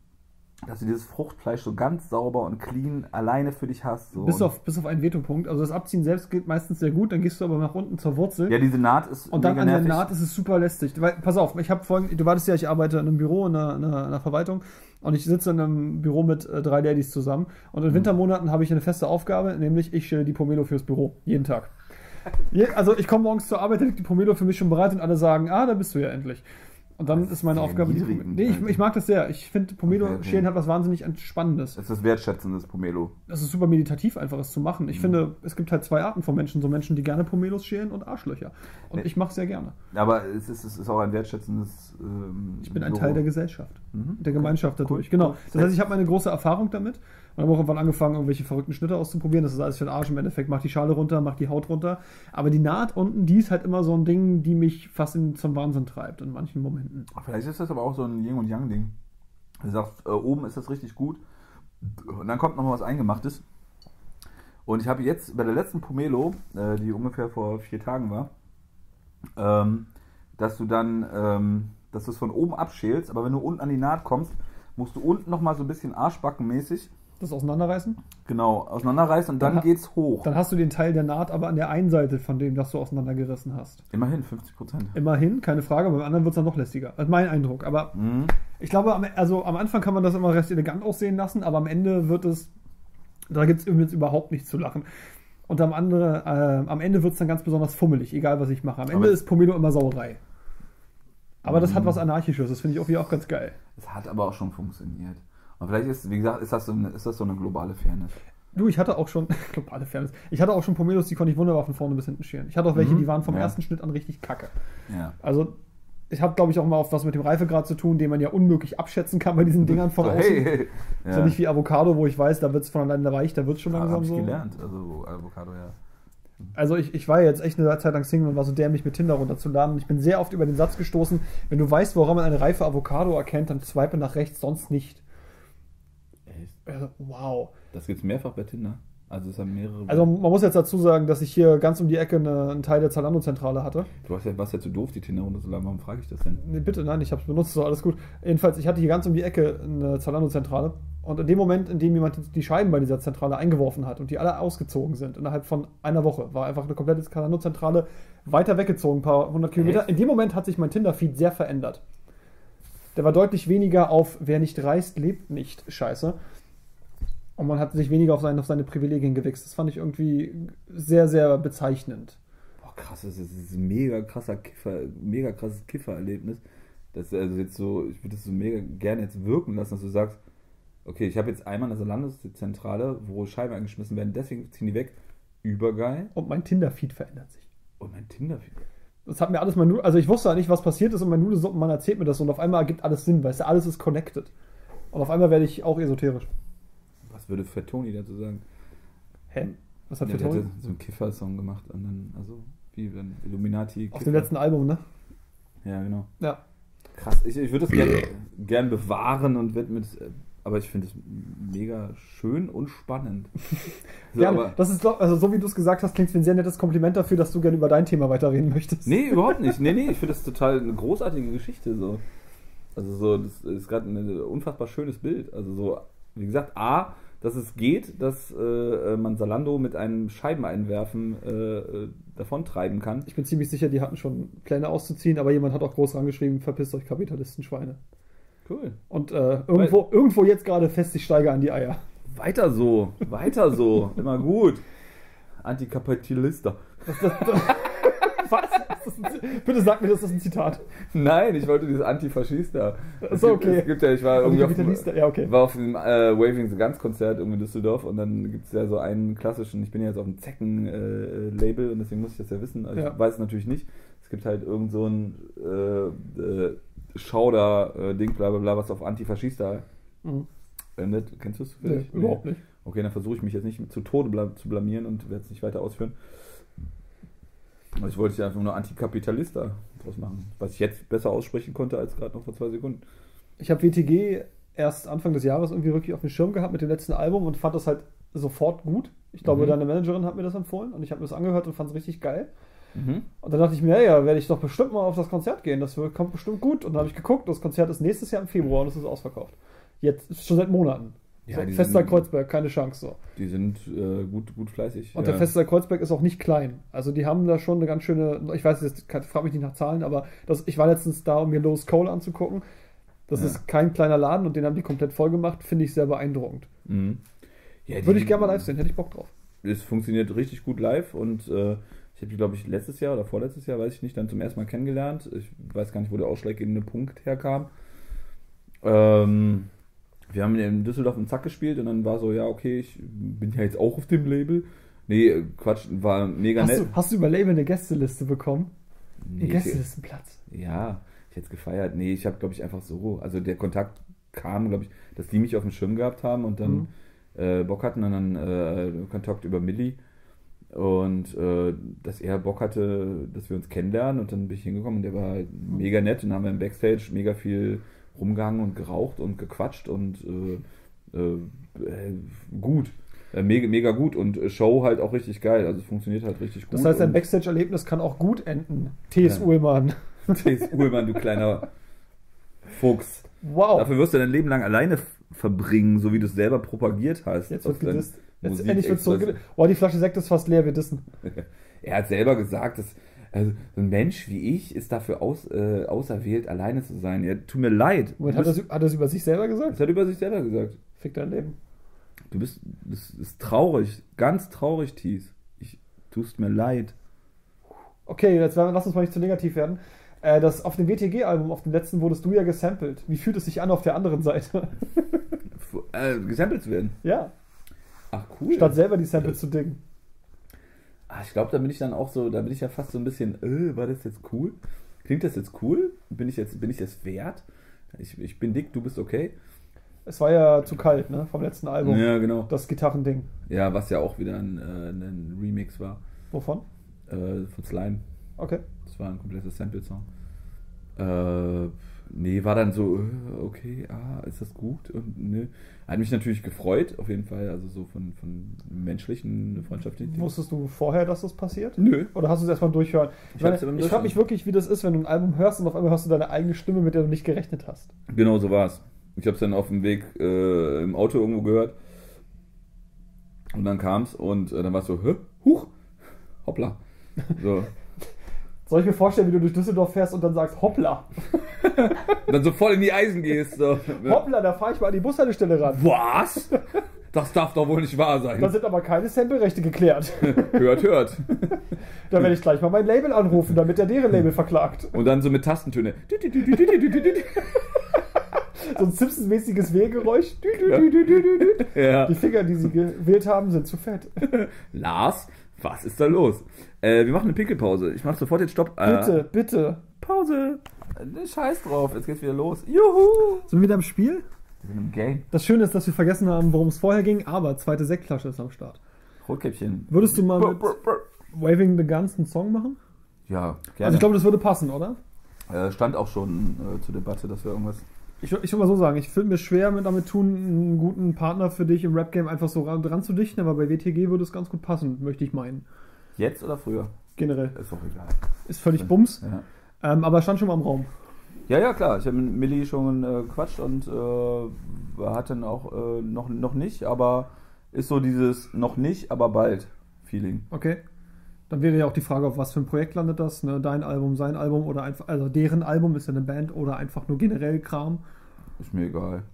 dass du dieses Fruchtfleisch so ganz sauber und clean alleine für dich hast. So. Bis auf, bis auf einen Vetopunkt. Also das Abziehen selbst geht meistens sehr gut, dann gehst du aber nach unten zur Wurzel. ja, diese Naht ist Und dann an der nervig. Naht ist es super lästig. Weil, pass auf, ich habe vorhin, du wartest ja, ich arbeite in einem Büro, in einer, in einer Verwaltung und ich sitze in einem Büro mit äh, drei Ladies zusammen. Und Mhm. in Wintermonaten habe ich eine feste Aufgabe, nämlich ich stelle die Pomelo fürs Büro. Jeden Tag. Je, also ich komme morgens zur Arbeit, da liegt die Pomelo für mich schon bereit und alle sagen, ah, da bist du ja endlich. Und dann Das ist meine Aufgabe, die. Nee, ich, ich mag das sehr. Ich finde, Pomelo Okay, hat was wahnsinnig Entspannendes. Das ist wertschätzendes Pomelo. Das ist super meditativ, einfach es zu machen. Ich Mhm. finde, es gibt halt zwei Arten von Menschen. So Menschen, die gerne Pomelos schälen und Arschlöcher. Und Nee. ich mache es sehr gerne. Aber es ist, es ist auch ein wertschätzendes. Ähm, Ich bin ein. Teil der Gesellschaft, Mhm. der Gemeinschaft Cool. dadurch. Genau. Cool. Das heißt, ich habe meine große Erfahrung damit und habe auch irgendwann angefangen, irgendwelche verrückten Schnitte auszuprobieren. Das ist alles für den Arsch. Im Endeffekt macht die Schale runter, macht die Haut runter. Aber die Naht unten, die ist halt immer so ein Ding, die mich fast in, zum Wahnsinn treibt in manchen Momenten. Vielleicht ist das aber auch so ein Yin und Yang Ding. Du sagst, äh, oben ist das richtig gut und dann kommt noch mal was Eingemachtes. Und ich habe jetzt bei der letzten Pomelo, äh, die ungefähr vor vier Tagen war, ähm, dass du dann, ähm, dass du es von oben abschälst, aber wenn du unten an die Naht kommst, musst du unten noch mal so ein bisschen Arschbackenmäßig Das auseinanderreißen. genau auseinanderreißen und dann, Dann geht's hoch. Dann hast du den Teil der Naht aber an der einen Seite von dem, das du auseinandergerissen hast. Immerhin 50 Prozent. Immerhin, keine Frage, aber beim anderen wird es dann noch lästiger. Das ist mein Eindruck. Aber Mhm. ich glaube, am, also am Anfang kann man das immer recht elegant aussehen lassen, aber am Ende wird es, da gibt es jetzt überhaupt nichts zu lachen. Und am, andere, äh, am Ende wird es dann ganz besonders fummelig, egal was ich mache. Am Ende Aber- ist Pomelo immer Sauerei. Aber das hat Mhm. was Anarchisches, das finde ich auch wieder auch ganz geil. Es hat aber auch schon funktioniert. Und vielleicht ist, wie gesagt, ist das so eine, ist das so eine globale Fairness. Du, ich hatte auch schon, globale Fairness, ich hatte auch schon Pomelos, die konnte ich wunderbar von vorne bis hinten scheren. Ich hatte auch welche, Mhm, die waren vom ja. ersten Schnitt an richtig kacke. Ja. Also, ich habe, glaube ich, auch mal auf was mit dem Reifegrad zu tun, den man ja unmöglich abschätzen kann bei diesen Dingern von So, außen. hey, So ja. nicht wie Avocado, wo ich weiß, da wird es von alleine weich, da wird es schon langsam ich so. gelernt. Also Avocado, ja. Also ich, ich war jetzt echt eine Zeit lang Single und war so dämlich mit Tinder runterzuladen. Und ich bin sehr oft über den Satz gestoßen, wenn du weißt, woran man eine reife Avocado erkennt, dann swipe nach rechts, sonst nicht. Also, wow. Das gibt's mehrfach bei Tinder. Also es haben mehrere. Also man muss jetzt dazu sagen, dass ich hier ganz um die Ecke eine, einen Teil der Zalando-Zentrale hatte. du hast ja, warst ja zu doof, die Tinder runterzuladen. Warum frage ich das denn? Nee, bitte, nein, ich habe es benutzt, so alles gut. Jedenfalls, ich hatte hier ganz um die Ecke eine Zalando-Zentrale. Und in dem Moment, in dem jemand die Scheiben bei dieser Zentrale eingeworfen hat und die alle ausgezogen sind, innerhalb von einer Woche, war einfach eine komplette Zalando-Zentrale weiter weggezogen, ein paar hundert Kilometer. Echt? In dem Moment hat sich mein Tinder-Feed sehr verändert. Der war deutlich weniger auf wer nicht reist, lebt nicht Scheiße. Und man hat sich weniger auf seine, auf seine Privilegien gewichst. Das fand ich irgendwie sehr, sehr bezeichnend. Boah, krass, das ist, ein mega krasser Kiffer, mega krasses Kiffererlebnis. Das also jetzt so, ich würde das so mega gerne jetzt wirken lassen, dass du sagst, okay, ich habe jetzt einmal eine Landeszentrale, wo Scheiben eingeschmissen werden, deswegen ziehen die weg. Übergeil. Und mein Tinder-Feed verändert sich. Und mein Tinder. Das hat mir alles mein Nudeln, also ich wusste ja nicht, was passiert ist und mein Nudelsuppenmann erzählt mir das und auf einmal ergibt alles Sinn, weißt du, alles ist connected. Und auf einmal werde ich auch esoterisch. Würde Fat Tony dazu sagen? Hä? Was hat Ja, der Tony? so einen Kiffer-Song gemacht und dann, also, wie wenn Illuminati. Auf dem letzten Album, ne? Ja, genau. Ja. Krass, ich, ich würde das gerne gern bewahren und würde mit aber ich finde es mega schön und spannend. So, Ja, aber, das ist also so wie du es gesagt hast, klingt wie ein sehr nettes Kompliment dafür, dass du gerne über dein Thema weiterreden möchtest. nee, überhaupt nicht. Nee, nee, ich finde das total eine großartige Geschichte. So. Also so, das ist gerade ein unfassbar schönes Bild. Also so, wie gesagt, A, dass es geht, dass äh, man Salando mit einem Scheibeneinwerfen äh, äh, davontreiben kann. Ich bin ziemlich sicher, die hatten schon Pläne auszuziehen, aber jemand hat auch groß rangeschrieben, verpisst euch Kapitalistenschweine. Cool. Und äh, irgendwo, irgendwo jetzt gerade fest, ich steige an die Eier. Weiter so, weiter so. Immer gut. Antikapitalister. Was? Ist das ein, bitte sag mir, das ist ein Zitat. Nein, ich wollte dieses Antifaschista. Es so, gibt- okay. Es gibt ja, ich war irgendwie auf, dem- ja, okay. war auf dem äh, Waving the Guns Konzert irgendwie in Düsseldorf und dann gibt es ja so einen klassischen, ich bin ja jetzt auf dem Zecken-Label und deswegen muss ich das ja wissen, also Ja. ich weiß es natürlich nicht. Es gibt halt irgend so ein äh, äh, Schauder-Ding, bla bla bla, was auf Antifaschista Mhm. endet. Kennst du es? Nee, überhaupt nicht. Okay, dann versuche ich mich jetzt nicht zu Tode zu blamieren und werde es nicht weiter ausführen. Aber ich wollte ja einfach nur Antikapitalista draus machen, was ich jetzt besser aussprechen konnte als gerade noch vor zwei Sekunden. Ich habe WTG erst Anfang des Jahres irgendwie wirklich auf dem Schirm gehabt mit dem letzten Album und fand das halt sofort gut. Ich glaube, Mhm. deine Managerin hat mir das empfohlen und ich habe mir das angehört und fand es richtig geil. Mhm. Und dann dachte ich mir, ja, werde ich doch bestimmt mal auf das Konzert gehen. Das wird- kommt bestimmt gut. Und dann habe ich geguckt, das Konzert ist nächstes Jahr im Februar und es ist ausverkauft. Jetzt schon seit Monaten. Ja, so, Fester Kreuzberg, keine Chance. So. Die sind äh, gut, gut fleißig. Und ja. der Fester Kreuzberg ist auch nicht klein. Also die haben da schon eine ganz schöne, ich weiß jetzt, frage mich nicht nach Zahlen, aber das, ich war letztens da, um mir Lowe's Cole anzugucken. Das Ja. ist kein kleiner Laden und den haben die komplett voll gemacht. Finde ich sehr beeindruckend. Mhm. Ja, Würde ich gerne mal live sehen, hätte ich Bock drauf. Es funktioniert richtig gut live und äh, ich habe die, glaube ich, letztes Jahr oder vorletztes Jahr, weiß ich nicht, dann zum ersten Mal kennengelernt. Ich weiß gar nicht, wo der ausschlaggebende Punkt herkam. Ähm, wir haben in Düsseldorf im Zack gespielt und dann war so, ja, okay, ich bin ja jetzt auch auf dem Label. Nee, äh, Quatsch, war mega Hast nett. du, hast du über Label eine Gästeliste bekommen? Nee, Einen ich- Gästelistenplatz. Ja, ich hätte es gefeiert. Nee, ich habe, glaube ich, einfach so. Also der Kontakt kam, glaube ich, dass die mich auf dem Schirm gehabt haben und dann Mhm. äh, Bock hatten und dann äh, Kontakt über Milli. Und äh, dass er Bock hatte, dass wir uns kennenlernen und dann bin ich hingekommen und der war halt mega nett und dann haben wir im Backstage mega viel rumgehangen und geraucht und gequatscht und äh, äh, äh, gut. Äh, mega, mega gut und äh, Show halt auch richtig geil. Also es funktioniert halt richtig gut. Das heißt, ein und- Backstage-Erlebnis kann auch gut enden. T.S. Ja. Ullmann. T.S. Ullmann, du kleiner Fuchs. Wow. Dafür wirst du dein Leben lang alleine verbringen, so wie du es selber propagiert hast. Jetzt wird dein gedisst. Jetzt endlich wird zurück. Oh, die Flasche Sekt ist fast leer, wir dissen. Er hat selber gesagt, dass also, so ein Mensch wie ich ist dafür aus, äh, auserwählt, alleine zu sein. Ja, tut mir leid. Moment, hat er es- hat es über sich selber gesagt? das hat er über sich selber gesagt. Fick dein Leben. Du bist, das ist traurig, ganz traurig, Thies. Ich tust mir leid. Okay, jetzt lass uns mal nicht zu negativ werden. Äh, das, auf dem WTG-Album, auf dem letzten, wurdest du ja gesampelt. Wie fühlt es sich an auf der anderen Seite? Äh, gesampelt zu werden. ja, Ach cool. statt selber die Samples zu dingen. Ah, ich glaube, da bin ich dann auch so, da bin ich ja fast so ein bisschen, äh, war das jetzt cool? Klingt das jetzt cool? Bin ich jetzt, bin ich das wert? Ich, ich bin dick, du bist okay. Es war ja zu kalt, ne? Vom letzten Album. Ja, genau. Das Gitarrending. Ja, was ja auch wieder ein, äh, ein Remix war Wovon? äh, von Slime. Okay. Das war ein kompletter Sample-Song. Äh, nee, war dann so, äh, okay, ah, ist das gut? Und ne, hat mich natürlich gefreut, auf jeden Fall, also so von, von menschlichen, freundschaftlichen Dingen. Wusstest du vorher, dass das passiert? Nö. Oder hast du es erstmal durchhören? Ich, Ich ich frage mich wirklich, wie das ist, wenn du ein Album hörst und auf einmal hörst du deine eigene Stimme, mit der du nicht gerechnet hast. Genau so war es. Ich habe es dann auf dem Weg äh, im Auto irgendwo gehört. Und dann kam es und äh, dann war es so, huch, hoppla. So. Soll ich mir vorstellen, wie du durch Düsseldorf fährst und dann sagst, hoppla, Und dann so voll in die Eisen gehst. So. hoppla, da fahre ich mal an die Bushaltestelle ran. Was? Das darf doch wohl nicht wahr Da sein. sind aber keine Sample-Rechte geklärt. hört, hört. Da werde ich gleich mal mein Label anrufen, damit er deren Label verklagt. Und dann so mit Tastentöne. So ein Simpsons-mäßiges dü. Ja. Die Finger, die sie gewählt haben, sind zu fett. Lars, was ist da los? Äh, wir machen eine Pinkelpause. Ich mache sofort den Stopp. Äh, Bitte, bitte. Pause. Äh, Scheiß drauf, jetzt geht's wieder los. Juhu. Sind wir wieder im Spiel? Wir sind im Game. Das Schöne ist, dass wir vergessen haben, worum es vorher ging, aber zweite Sektflasche ist am Start. Rotkäppchen. Würdest du mal Brr, mit brr, brr. Waving the Guns einen Song machen? Ja, gerne. Also ich glaube, das würde passen, oder? äh, stand auch schon äh, zur Debatte, dass wir irgendwas Ich, ich würde mal so sagen, ich würde mir schwer mit damit tun, einen guten Partner für dich im Rap-Game einfach so ran, dran zu dichten, aber bei WTG würde es ganz gut passen, möchte ich meinen. Jetzt oder früher? Generell. Ist doch egal. Ist völlig Bums, Ja. ähm, aber stand schon mal im Raum. Ja, ja, klar. Ich habe mit Milli schon äh, gequatscht und äh, hat dann auch äh, noch, noch nicht, aber ist so dieses noch nicht, aber bald Feeling. Okay. Dann wäre ja auch die Frage, auf was für ein Projekt landet das, ne? Dein Album, sein Album oder einfach, also deren Album ist ja eine Band oder einfach nur generell Kram. Ist mir egal.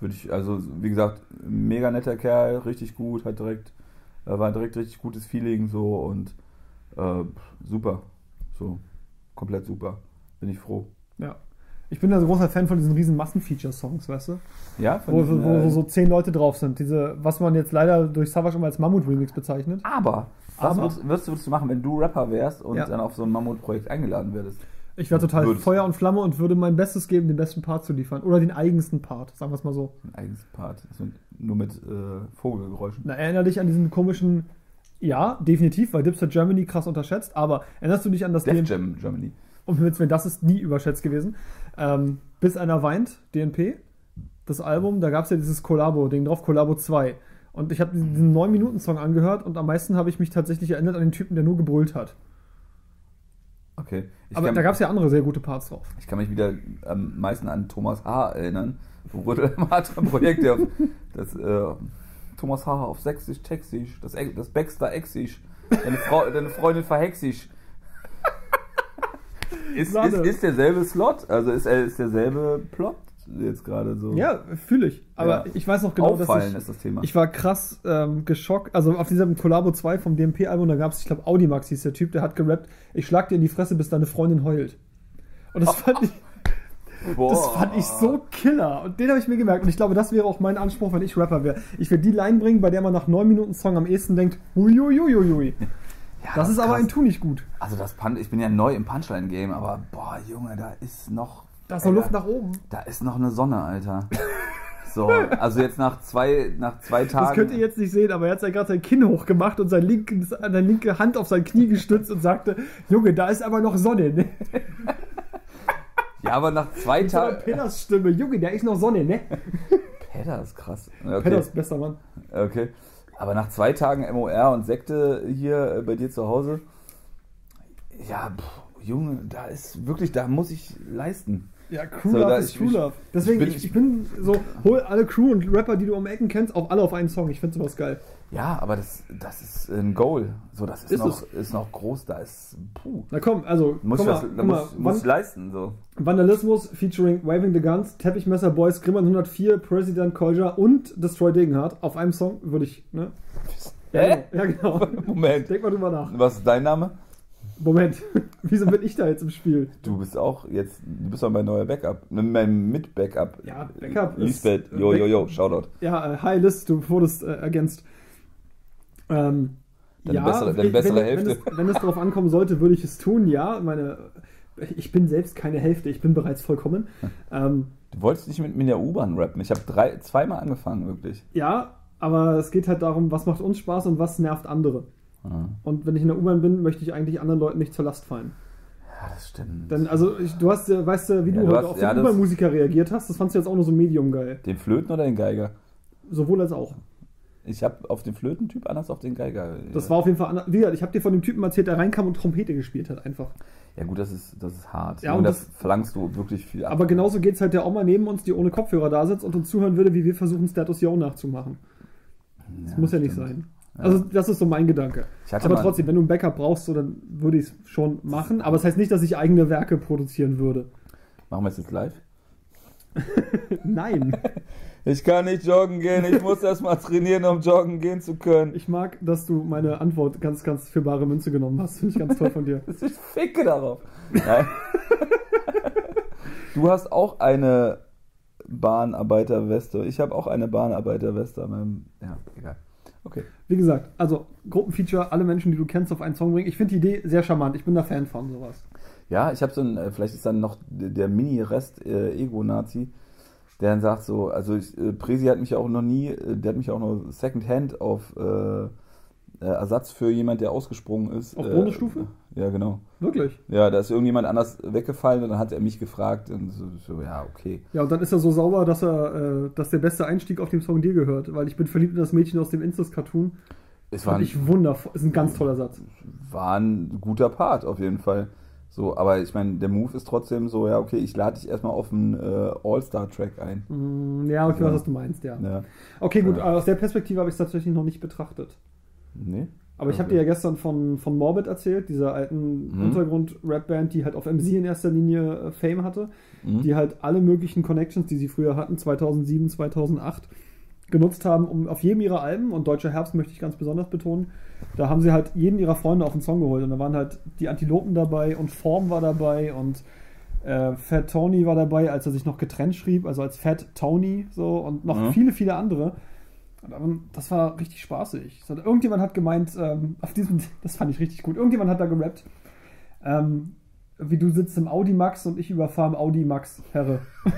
Würde ich, also wie gesagt, mega netter Kerl, richtig gut, hat direkt, äh, war direkt richtig gutes Feeling so und äh, super. So, komplett super. Bin ich froh. Ja. Ich bin ja so großer Fan von diesen riesen Massenfeature-Songs, weißt du? Ja, von Wo, diesen, wo, wo äh, so zehn Leute drauf sind. Diese, was man jetzt leider durch Savage immer als Mammut-Remix bezeichnet. Aber, was Aber- würdest, würdest, würdest du machen, wenn du Rapper wärst und Ja. dann auf so ein Mammutprojekt eingeladen werdest? Ich wäre total Würdest- Feuer und Flamme und würde mein Bestes geben, den besten Part zu liefern. Oder den eigensten Part, sagen wir es mal so. Ein eigenes Part. Also nur mit äh, Vogelgeräuschen. Na, erinnere dich an diesen komischen. Ja, definitiv, weil Dipster Germany krass unterschätzt, aber erinnerst du dich an das Def DNP? Jam Germany. Und Himmels Willen, das ist nie überschätzt gewesen. Ähm, Bis einer weint, DNP, das Album, da gab es ja dieses Collabo-Ding drauf, Collabo 2. Und ich habe diesen 9-Minuten-Song angehört und am meisten habe ich mich tatsächlich erinnert an den Typen, der nur gebrüllt hat. Okay. Ich Aber kann, da gab es ja andere sehr gute Parts drauf. ich kann mich wieder am meisten an Thomas H. erinnern. Wo wurde im anderen Projekt der auf das äh, Thomas H. auf Sächsisch, Texisch, das, das Baxter Exisch, deine, Frau, deine Freundin verhexisch. Ist, ist, ist derselbe Slot, also ist, ist derselbe Plot jetzt gerade so. Ja, fühle ich. Aber Ja. ich weiß noch genau, dass Auffallen ich, ist das Thema. ich war krass ähm, geschockt. Also auf diesem Collabo 2 vom DMP-Album, da gab es, ich glaube, Audimax hieß der Typ, der hat gerappt, ich schlag dir in die Fresse, bis deine Freundin heult. Und das fand ich, Boah. das fand ich so killer. Und den habe ich mir gemerkt. Und ich glaube, das wäre auch mein Anspruch, wenn ich Rapper wäre. Ich würde die Line bringen, bei der man nach 9 Minuten Song am ehesten denkt, huiuiuiui. Ja, Das ist aber krass. ein Tu nicht gut. Also das Punch, ich bin ja neu im Punchline-Game, aber boah, Junge, da ist noch. Da ist noch Luft nach oben. Da ist noch eine Sonne, Alter. So, also jetzt nach zwei, nach zwei Tagen. Das könnt ihr jetzt nicht sehen, aber er hat ja gerade sein Kinn hochgemacht und sein linken, seine linke Hand auf sein Knie gestützt und sagte, Junge, da ist aber noch Sonne. Ne? Ja, aber nach zwei Tagen. Pedders Stimme, Junge, da ist noch Sonne, ne? Ist krass. Okay. Pedders, bester Mann. okay. Aber nach zwei Tagen MOR und Sekte hier äh, bei dir zu Hause. Ja, pff, Junge, da ist wirklich, da muss ich leisten. Ja, Crew So, Love ist ich- ich- Love. Deswegen, ich ich bin- bin, ich, bin so, hol alle Crew und Rapper, die du um Ecken kennst, auch alle auf einen Song. Ich finde sowas geil. Ja, aber das, das ist ein Goal. So, das ist, Ist noch, ist noch groß. Da ist, puh. Na komm, also, Muss was, mal, da guck mal muss, muss leisten, so. Vandalismus featuring Waving the Guns, Teppichmesser Boys, Grimmern 104, President Kolja und Destroy Degenhardt auf einem Song würde ich, ne? Hä? Ja, genau. Moment. Denk mal drüber nach. Was ist dein Name? Moment, wieso bin ich da jetzt im Spiel? Du bist auch jetzt, du bist doch mein neuer Backup. Mein Mit-Backup. Ja, Backup ist- Lisbeth, jo, jo, jo, Shoutout. Ja, äh, hi Liz, du wurdest äh, ergänzt. Ähm, Deine ja, bessere- deine wenn- bessere wenn, Hälfte. Wenn es, wenn es darauf ankommen sollte, würde ich es tun, ja. Meine, ich bin selbst keine Hälfte, ich bin bereits vollkommen. Ähm, Du wolltest nicht mit mir in der U-Bahn rappen. Ich habe drei, zweimal angefangen, wirklich. ja, aber es geht halt darum, was macht uns Spaß und was nervt andere. Ja, Und wenn ich in der U-Bahn bin, möchte ich eigentlich anderen Leuten nicht zur Last fallen. das stimmt. Denn, also, ich, du hast, ja- weißt du, wie Ja, du du heute hast- auf ja, den das- U-Bahn-Musiker reagiert hast, das fandst du jetzt auch nur so medium geil. den Flöten oder den Geiger? Sowohl als auch. Ich habe auf den Flötentyp anders auf den Geiger. Das war auf jeden Fall, anders. wie gesagt, ich habe dir von dem Typen erzählt, der reinkam und Trompete gespielt hat, einfach. Ja, gut, das ist, das ist hart. Ja, und und das, das- verlangst du wirklich viel ab. Aber genauso geht es halt der Oma neben uns, die ohne Kopfhörer da sitzt und uns zuhören würde, wie wir versuchen, Status Yo nachzumachen. Das muss ja nicht sein. Ja. Also, das ist so mein Gedanke. Aber trotzdem, wenn du ein Backup brauchst, so, dann würde ich es schon machen. Aber das heißt nicht, dass ich eigene Werke produzieren würde. Machen wir es jetzt live? Nein. Ich kann nicht joggen gehen, ich muss erst mal trainieren, um joggen gehen zu können. Ich mag, dass du meine Antwort ganz, ganz für bare Münze genommen hast. Finde ich ganz toll von dir. Ich ficke darauf. Nein. du hast auch eine Bahnarbeiterweste. Ich habe auch eine Bahnarbeiterweste an meinem. Ja, egal. Okay. Wie gesagt, also Gruppenfeature, alle Menschen, die du kennst, auf einen Song bringen. Ich finde die Idee sehr charmant. Ich bin da Fan von sowas. Ja, ich habe so ein, äh, vielleicht ist dann noch der Mini-Rest äh, Ego-Nazi, der dann sagt so, also ich, äh, Presi hat mich auch noch nie, äh, der hat mich auch nur Secondhand auf, äh, äh, Ersatz für jemand, der ausgesprungen ist. Auf äh, Bonusstufe? Ja, genau. Wirklich? Ja, da ist irgendjemand anders weggefallen und dann hat er mich gefragt und so, so ja, okay. Ja, und dann ist er so sauber, dass er, äh, dass der beste Einstieg auf dem Song dir gehört, weil ich bin verliebt in das Mädchen aus dem Instas-Cartoon. Es war ein, ich wundervoll. Ist ein ganz toller Satz. war ein guter Part auf jeden Fall. So, aber ich meine, der Move ist trotzdem so, ja, okay, ich lade dich erstmal auf einen äh, All-Star-Track ein. Mm, Ja, okay, Ja. was du meinst, ja. Ja. Okay, gut, Ja. aus der Perspektive habe ich es tatsächlich noch nicht betrachtet. Nee? Aber ich habe Okay. dir ja gestern von, von Morbid erzählt, dieser alten Mhm. Untergrund-Rap-Band, die halt auf MC in erster Linie äh, Fame hatte, Mhm. die halt alle möglichen Connections, die sie früher hatten, 2007, 2008, genutzt haben, um auf jedem ihrer Alben, und Deutscher Herbst möchte ich ganz besonders betonen, da haben sie halt jeden ihrer Freunde auf den Song geholt. Und da waren halt die Antilopen dabei und Form war dabei und äh, Fat Tony war dabei, als er sich noch getrennt schrieb, also als Fat Tony so und noch Mhm. viele, viele andere. Und, das war richtig spaßig. Irgendjemand hat gemeint, ähm, auf diesem, das fand ich richtig gut, irgendjemand hat da gerappt, ähm, wie du sitzt im Audi Max und ich überfahre im Audi Max Herre.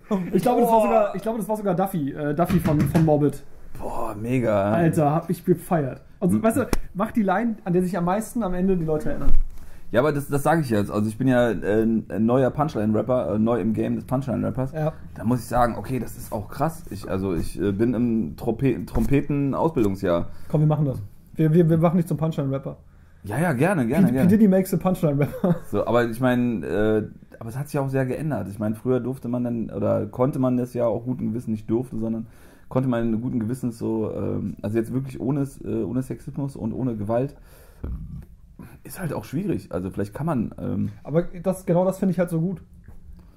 ich, glaube, das war sogar, ich glaube, das war sogar Duffy, äh, Duffy von, von Morbid. Boah, mega. Alter, hab ich gefeiert. Und Mhm. weißt du, mach die Line, an der sich am meisten am Ende die Leute erinnern. Ja, aber das, das sage ich jetzt. Also ich bin ja äh, ein neuer Punchline-Rapper, äh, neu im Game des Punchline-Rappers. Ja. Da muss ich sagen, okay, das ist auch krass. Ich, also ich äh, bin im Trompe Trompeten-Ausbildungsjahr. Komm, wir machen das. Wir, wir, wir machen dich zum Punchline-Rapper. Ja, ja, gerne, gerne, P. P. gerne. Diddy makes a Punchline-Rapper. So, aber ich meine, äh, aber es hat sich auch sehr geändert. Ich meine, früher durfte man dann, oder konnte man das ja auch guten Gewissens nicht durfte, sondern konnte man guten Gewissens so, ähm, also jetzt wirklich ohne, äh, ohne Sexismus und ohne Gewalt, ist halt auch schwierig. Also vielleicht kann man, ähm, Aber das, genau das finde ich halt so gut.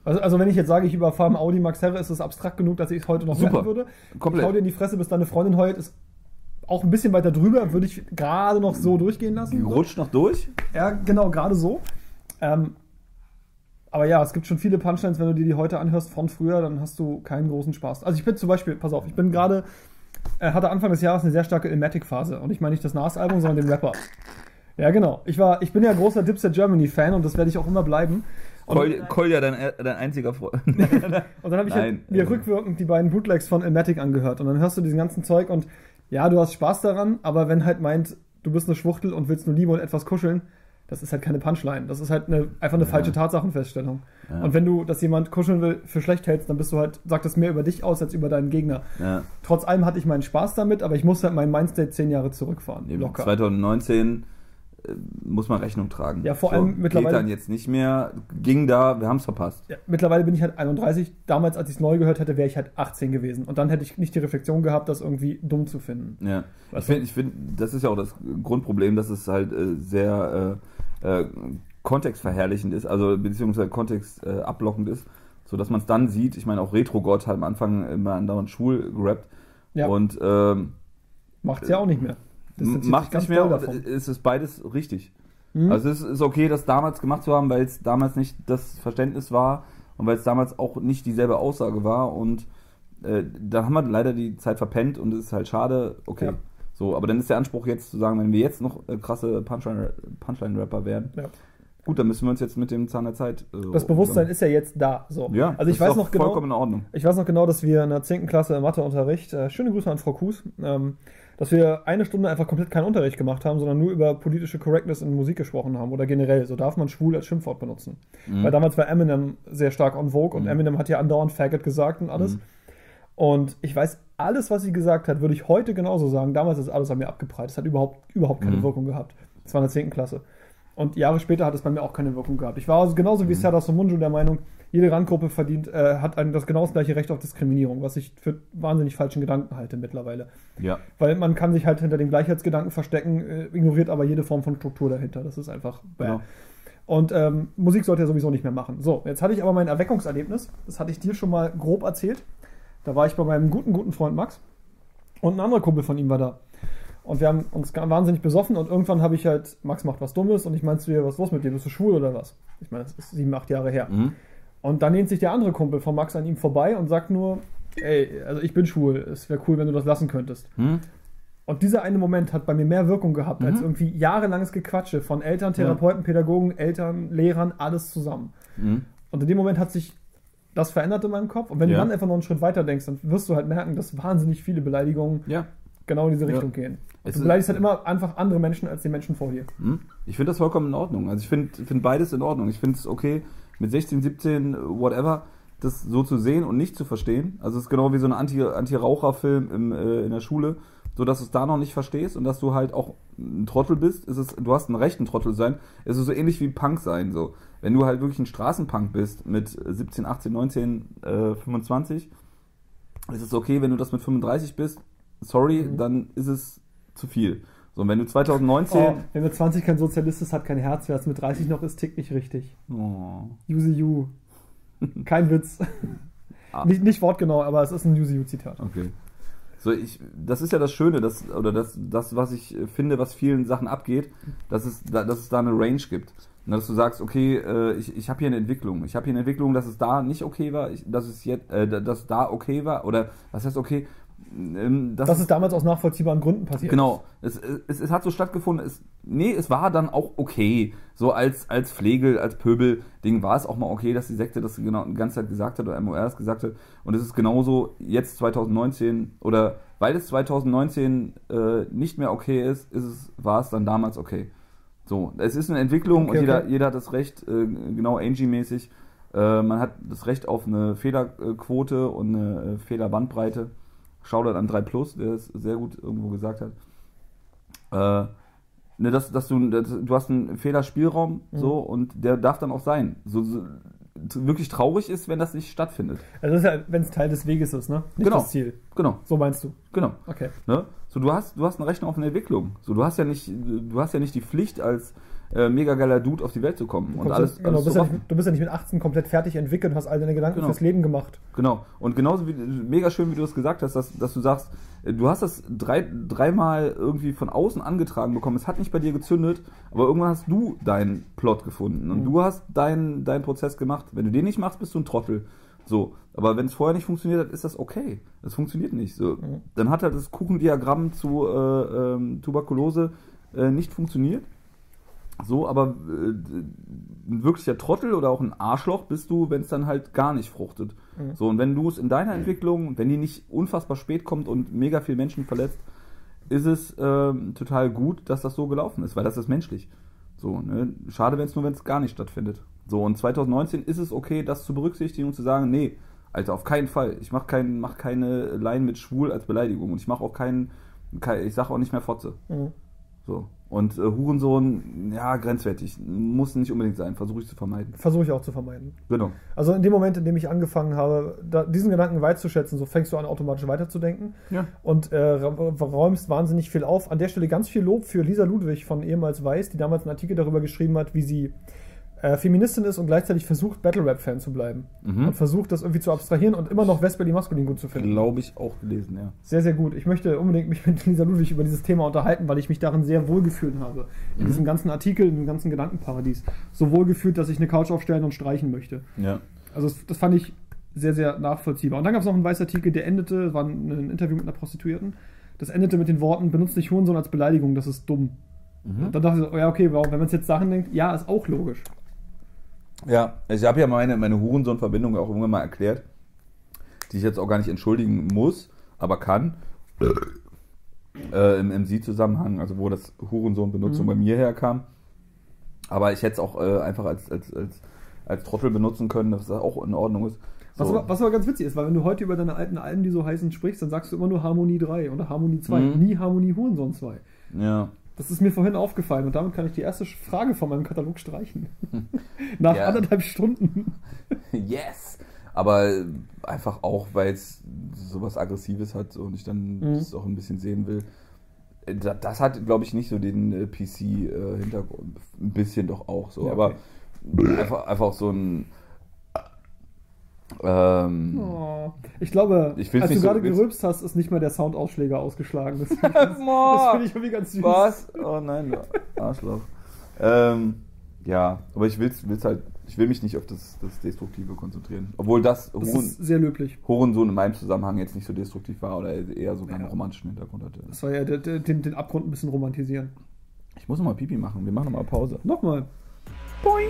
Also, also wenn ich jetzt sage, ich überfahre einen Audi Max Herre, ist es abstrakt genug, dass ich es heute noch Super. rappen würde. Komplett. Ich hau dir in die Fresse, bis deine Freundin heult, ist auch ein bisschen weiter drüber, würde ich gerade noch so durchgehen lassen. rutscht noch durch. Ja, genau, gerade so. Ähm, aber ja, es gibt schon viele Punchlines, wenn du dir die heute anhörst von früher, dann hast du keinen großen Spaß. Also ich bin zum Beispiel, pass auf, ich bin gerade, äh, hatte Anfang des Jahres eine sehr starke Ilmatic-Phase. Und ich meine nicht das Nas-Album, sondern den Rapper. Ja, genau. Ich, war, ich bin ja großer Dipset Germany-Fan und das werde ich auch immer bleiben. Kolja, dein, dein einziger Freund. und dann habe ich halt Nein, mir äh. rückwirkend die beiden Bootlegs von Ilmatic angehört. Und dann hörst du diesen ganzen Zeug und ja, du hast Spaß daran, aber wenn halt meint, du bist eine Schwuchtel und willst nur Liebe und etwas kuscheln, das ist halt keine Punchline. Das ist halt eine, einfach eine falsche Tatsachenfeststellung. Ja. Und wenn du, dass jemand kuscheln will, für schlecht hältst, dann bist du halt, sagt das mehr über dich aus als über deinen Gegner. ja. Trotz allem hatte ich meinen Spaß damit, aber ich muss halt mein Mindstate zehn Jahre zurückfahren. Eben, Locker. 2019 äh, muss man Rechnung tragen. Ja, vor allem mittlerweile- Geht dann jetzt nicht mehr, ging da, wir haben es verpasst. Ja, mittlerweile bin ich halt 31. Damals, als ich es neu gehört hätte, wäre ich halt 18 gewesen. Und dann hätte ich nicht die Reflexion gehabt, das irgendwie dumm zu finden. Ja. Ich Weißt du? finde, ich find, das ist ja auch das Grundproblem, dass es halt äh, sehr äh, äh, kontextverherrlichend ist, also beziehungsweise kontextablockend äh, ist, sodass man es dann sieht. Ich meine, auch Retro-Gott hat am Anfang immer andauernd schwul gerappt. Ja. Und ähm, Macht's ja auch nicht mehr. Macht nicht mehr, davon. es ist beides richtig. Mhm. Also es ist okay, das damals gemacht zu haben, weil es damals nicht das Verständnis war und weil es damals auch nicht dieselbe Aussage war und äh, da haben wir leider die Zeit verpennt und es ist halt schade, okay. Ja. So, aber dann ist der Anspruch jetzt zu sagen, wenn wir jetzt noch äh, krasse Punchline- Punchline-Rapper werden, Ja. gut, dann müssen wir uns jetzt mit dem Zahn der Zeit. Äh, Das Bewusstsein ist ja jetzt da. So. ja, also ich weiß noch genau. vollkommen in Ordnung. Ich weiß noch genau, dass wir in der 10. Klasse im Matheunterricht, äh, schöne Grüße an Frau Kues, ähm, dass wir eine Stunde einfach komplett keinen Unterricht gemacht haben, sondern nur über politische Correctness in Musik gesprochen haben oder generell. So darf man schwul als Schimpfwort benutzen. Mhm. Weil damals war Eminem sehr stark on Vogue und Eminem hat ja andauernd Faggot gesagt und alles. Mhm. Und ich weiß, alles, was sie gesagt hat, würde ich heute genauso sagen. Damals ist alles an mir abgeprallt. Es hat überhaupt, überhaupt keine Mhm. Wirkung gehabt. Das war in der 10. Klasse. Und Jahre später hat es bei mir auch keine Wirkung gehabt. Ich war also genauso wie Mhm. Serdar Somunju der Meinung, jede Randgruppe verdient, äh, hat ein, das genau das gleiche Recht auf Diskriminierung, was ich für wahnsinnig falschen Gedanken halte mittlerweile. Ja. Weil man kann sich halt hinter dem Gleichheitsgedanken verstecken, äh, ignoriert aber jede Form von Struktur dahinter. Das ist einfach bäh. Genau. Und ähm, Musik sollte er sowieso nicht mehr machen. So, jetzt hatte ich aber mein Erweckungserlebnis. Das hatte ich dir schon mal grob erzählt. Da war ich bei meinem guten, guten Freund Max. Und ein anderer Kumpel von ihm war da. Und wir haben uns wahnsinnig besoffen und irgendwann habe ich halt, Max macht was Dummes und ich meinte zu ihr, was ist los mit dir? Bist du schwul oder was? Ich meine, das ist sieben, acht Jahre her. Mhm. Und dann lehnt sich der andere Kumpel von Max an ihm vorbei und sagt nur, ey, also ich bin schwul, es wäre cool, wenn du das lassen könntest. Mhm. Und dieser eine Moment hat bei mir mehr Wirkung gehabt, als Mhm. irgendwie jahrelanges Gequatsche von Eltern, Therapeuten, Pädagogen, Eltern, Lehrern, alles zusammen. Mhm. Und in dem Moment hat sich das verändert in meinem Kopf. Und wenn Ja. du dann einfach noch einen Schritt weiter denkst, dann wirst du halt merken, dass wahnsinnig viele Beleidigungen Ja. genau in diese Ja. Richtung gehen. Es Du beleidigst halt immer einfach andere Menschen als die Menschen vor dir. Hm? Ich finde das vollkommen in Ordnung. Also ich finde find beides in Ordnung. Ich finde es okay, mit 16, 17, whatever, das so zu sehen und nicht zu verstehen. Also es ist genau wie so ein Anti- Anti-Raucher-Film im, äh, in der Schule, so dass du es da noch nicht verstehst und dass du halt auch ein Trottel bist. Ist es, du hast ein Recht, ein Trottel sein. Es ist so ähnlich wie Punk sein. So. Wenn du halt wirklich ein Straßenpunk bist mit 17, 18, 19, äh, 25, ist es okay, wenn du das mit 35 bist. Sorry, Mhm. dann ist es zu viel. So, und wenn du 2019... Oh, wer mit 20 kein Sozialist ist, hat kein Herz. Wer es mit 30 noch ist, tickt nicht richtig. Oh. Use you. Kein Witz. Ah. Nicht, nicht wortgenau, aber es ist ein Use you-Zitat. Okay. So, ich, das ist ja das Schöne, das, oder das, das, was ich äh, finde, was vielen Sachen abgeht, dass es, da, dass es da eine Range gibt. Und dass du sagst, okay, äh, ich, ich habe hier eine Entwicklung. Ich habe hier eine Entwicklung, dass es da nicht okay war, ich, dass es jetzt, äh, dass da okay war, oder was heißt okay? Ähm, dass Das ist damals aus nachvollziehbaren Gründen passiert. Genau, es, es, es hat so stattgefunden. Es, nee, es war dann auch okay. So als, als Pflegel, als Pöbel-Ding war es auch mal okay, dass die Sekte das genau die ganze Zeit gesagt hat oder MOR das gesagt hat. Und es ist genauso jetzt 2019 oder weil es 2019 äh, nicht mehr okay ist, ist es, war es dann damals okay. So, es ist eine Entwicklung Okay, und jeder, okay. jeder hat das Recht, äh, genau Angie-mäßig, äh, man hat das Recht auf eine Fehlerquote und eine äh, Fehlerbandbreite. Shoutout an 3 Plus, der es sehr gut irgendwo gesagt hat. Äh, ne, dass, dass du, dass, du hast einen Fehlerspielraum Mhm. so und der darf dann auch sein. So, so wirklich traurig ist, wenn das nicht stattfindet. Also das ist ja, wenn es Teil des Weges ist, ne? Nicht Genau. das Ziel. Genau, So meinst du. genau. Okay. Ne? So, du hast, du hast eine Rechnung auf eine Entwicklung. So, du hast ja nicht, du hast ja nicht die Pflicht, als äh, mega geiler Dude auf die Welt zu kommen Du, und alles, genau, alles bist ja nicht, du bist ja nicht mit 18 komplett fertig entwickelt und hast all deine Gedanken Genau. fürs Leben gemacht. Genau. Und genauso wie mega schön, wie du es gesagt hast, dass, dass du sagst, äh, du hast das drei, dreimal irgendwie von außen angetragen bekommen. Es hat nicht bei dir gezündet, aber irgendwann hast du deinen Plot gefunden und Mhm. du hast deinen deinen Prozess gemacht. Wenn du den nicht machst, bist du ein Trottel. So. Aber wenn es vorher nicht funktioniert hat, ist das okay. Das funktioniert nicht. So. Mhm. Dann hat halt das Kuchendiagramm zu äh, ähm, Tuberkulose äh, nicht funktioniert. So, aber äh, ein wirklicher Trottel oder auch ein Arschloch bist du, wenn es dann halt gar nicht fruchtet. Mhm. So, und wenn du es in deiner Entwicklung, wenn die nicht unfassbar spät kommt und mega viel Menschen verletzt, ist es ähm, total gut, dass das so gelaufen ist, weil das ist menschlich. So, ne? Schade, wenn es nur, wenn es gar nicht stattfindet. So, und 2019 ist es okay, das zu berücksichtigen und zu sagen, nee, Alter, auf keinen Fall. Ich mache kein, mach keine Line mit schwul als Beleidigung und ich mache auch keinen, kein, ich sage auch nicht mehr Fotze. Mhm. So. Und äh, Hurensohn, ja, grenzwertig. Muss nicht unbedingt sein, versuche ich zu vermeiden. Versuche ich auch zu vermeiden. Genau. Also in dem Moment, in dem ich angefangen habe, da, diesen Gedanken weit zu schätzen, so fängst du an, automatisch weiterzudenken Ja. und äh, räumst wahnsinnig viel auf. An der Stelle ganz viel Lob für Lisa Ludwig von ehemals Weiß, die damals einen Artikel darüber geschrieben hat, wie sie äh, Feministin ist und gleichzeitig versucht, Battle-Rap-Fan zu bleiben. Mhm. Und versucht, das irgendwie zu abstrahieren und immer noch Westberlin maskulin gut zu finden. Glaube ich auch gelesen, ja. Sehr, sehr gut. Ich möchte unbedingt mich mit Lisa Ludwig über dieses Thema unterhalten, weil ich mich darin sehr wohlgefühlt habe. In Mhm. diesem ganzen Artikel, in dem ganzen Gedankenparadies. So wohlgefühlt, dass ich eine Couch aufstellen und streichen möchte. Ja. Also das, das fand ich sehr, sehr nachvollziehbar. Und dann gab es noch einen Weißartikel, der endete, war ein, Interview mit einer Prostituierten. Das endete mit den Worten, benutzt nicht Hurensohn als Beleidigung, das ist dumm. Mhm. Dann dachte ich so, ja, okay, warum, wenn man es jetzt Sachen denkt, ja, ist auch logisch. Ja, ich habe ja meine, meine Hurensohn-Verbindung auch irgendwann mal erklärt, die ich jetzt auch gar nicht entschuldigen muss, aber kann. Äh, Im, Sie-Zusammenhang, also wo das Hurensohn-Benutzung Mhm. bei mir herkam. Aber ich hätte es auch äh, einfach als, als, als, als Trottel benutzen können, dass das auch in Ordnung ist. Was, So. aber, was aber ganz witzig ist, weil wenn du heute über deine alten Alben, die so heißen, sprichst, dann sagst du immer nur Harmonie 3 oder Harmonie 2, Mhm. nie Harmonie Hurensohn 2. Ja. Das ist mir vorhin aufgefallen und damit kann ich die erste Frage von meinem Katalog streichen. Nach Ja. anderthalb Stunden. Yes! Aber äh, einfach auch, weil es sowas Aggressives hat und ich dann Mhm. das auch ein bisschen sehen will. Äh, da- Das hat, glaube ich, nicht so den äh, PC-Hintergrund. Ein bisschen doch auch so. Ja, Aber okay. einfach, einfach so ein. Ähm, Oh. Ich glaube, Ich als du so gerade gerülpst hast, ist nicht mal der Soundausschläger ausgeschlagen. Das finde Boah. das find ich irgendwie ganz süß. Was? Oh nein, du Arschloch. ähm, ja, aber ich will's, will's halt, ich will mich nicht auf das, das Destruktive konzentrieren. Obwohl das, Das Huren, ist sehr löblich. Hurensohn in meinem Zusammenhang jetzt nicht so destruktiv war oder eher sogar einen Ja. romantischen Hintergrund hatte. Das war ja der, der, den, den Abgrund ein bisschen romantisieren. Ich muss noch mal Pipi machen. Wir machen noch mal Pause. Nochmal. Boing.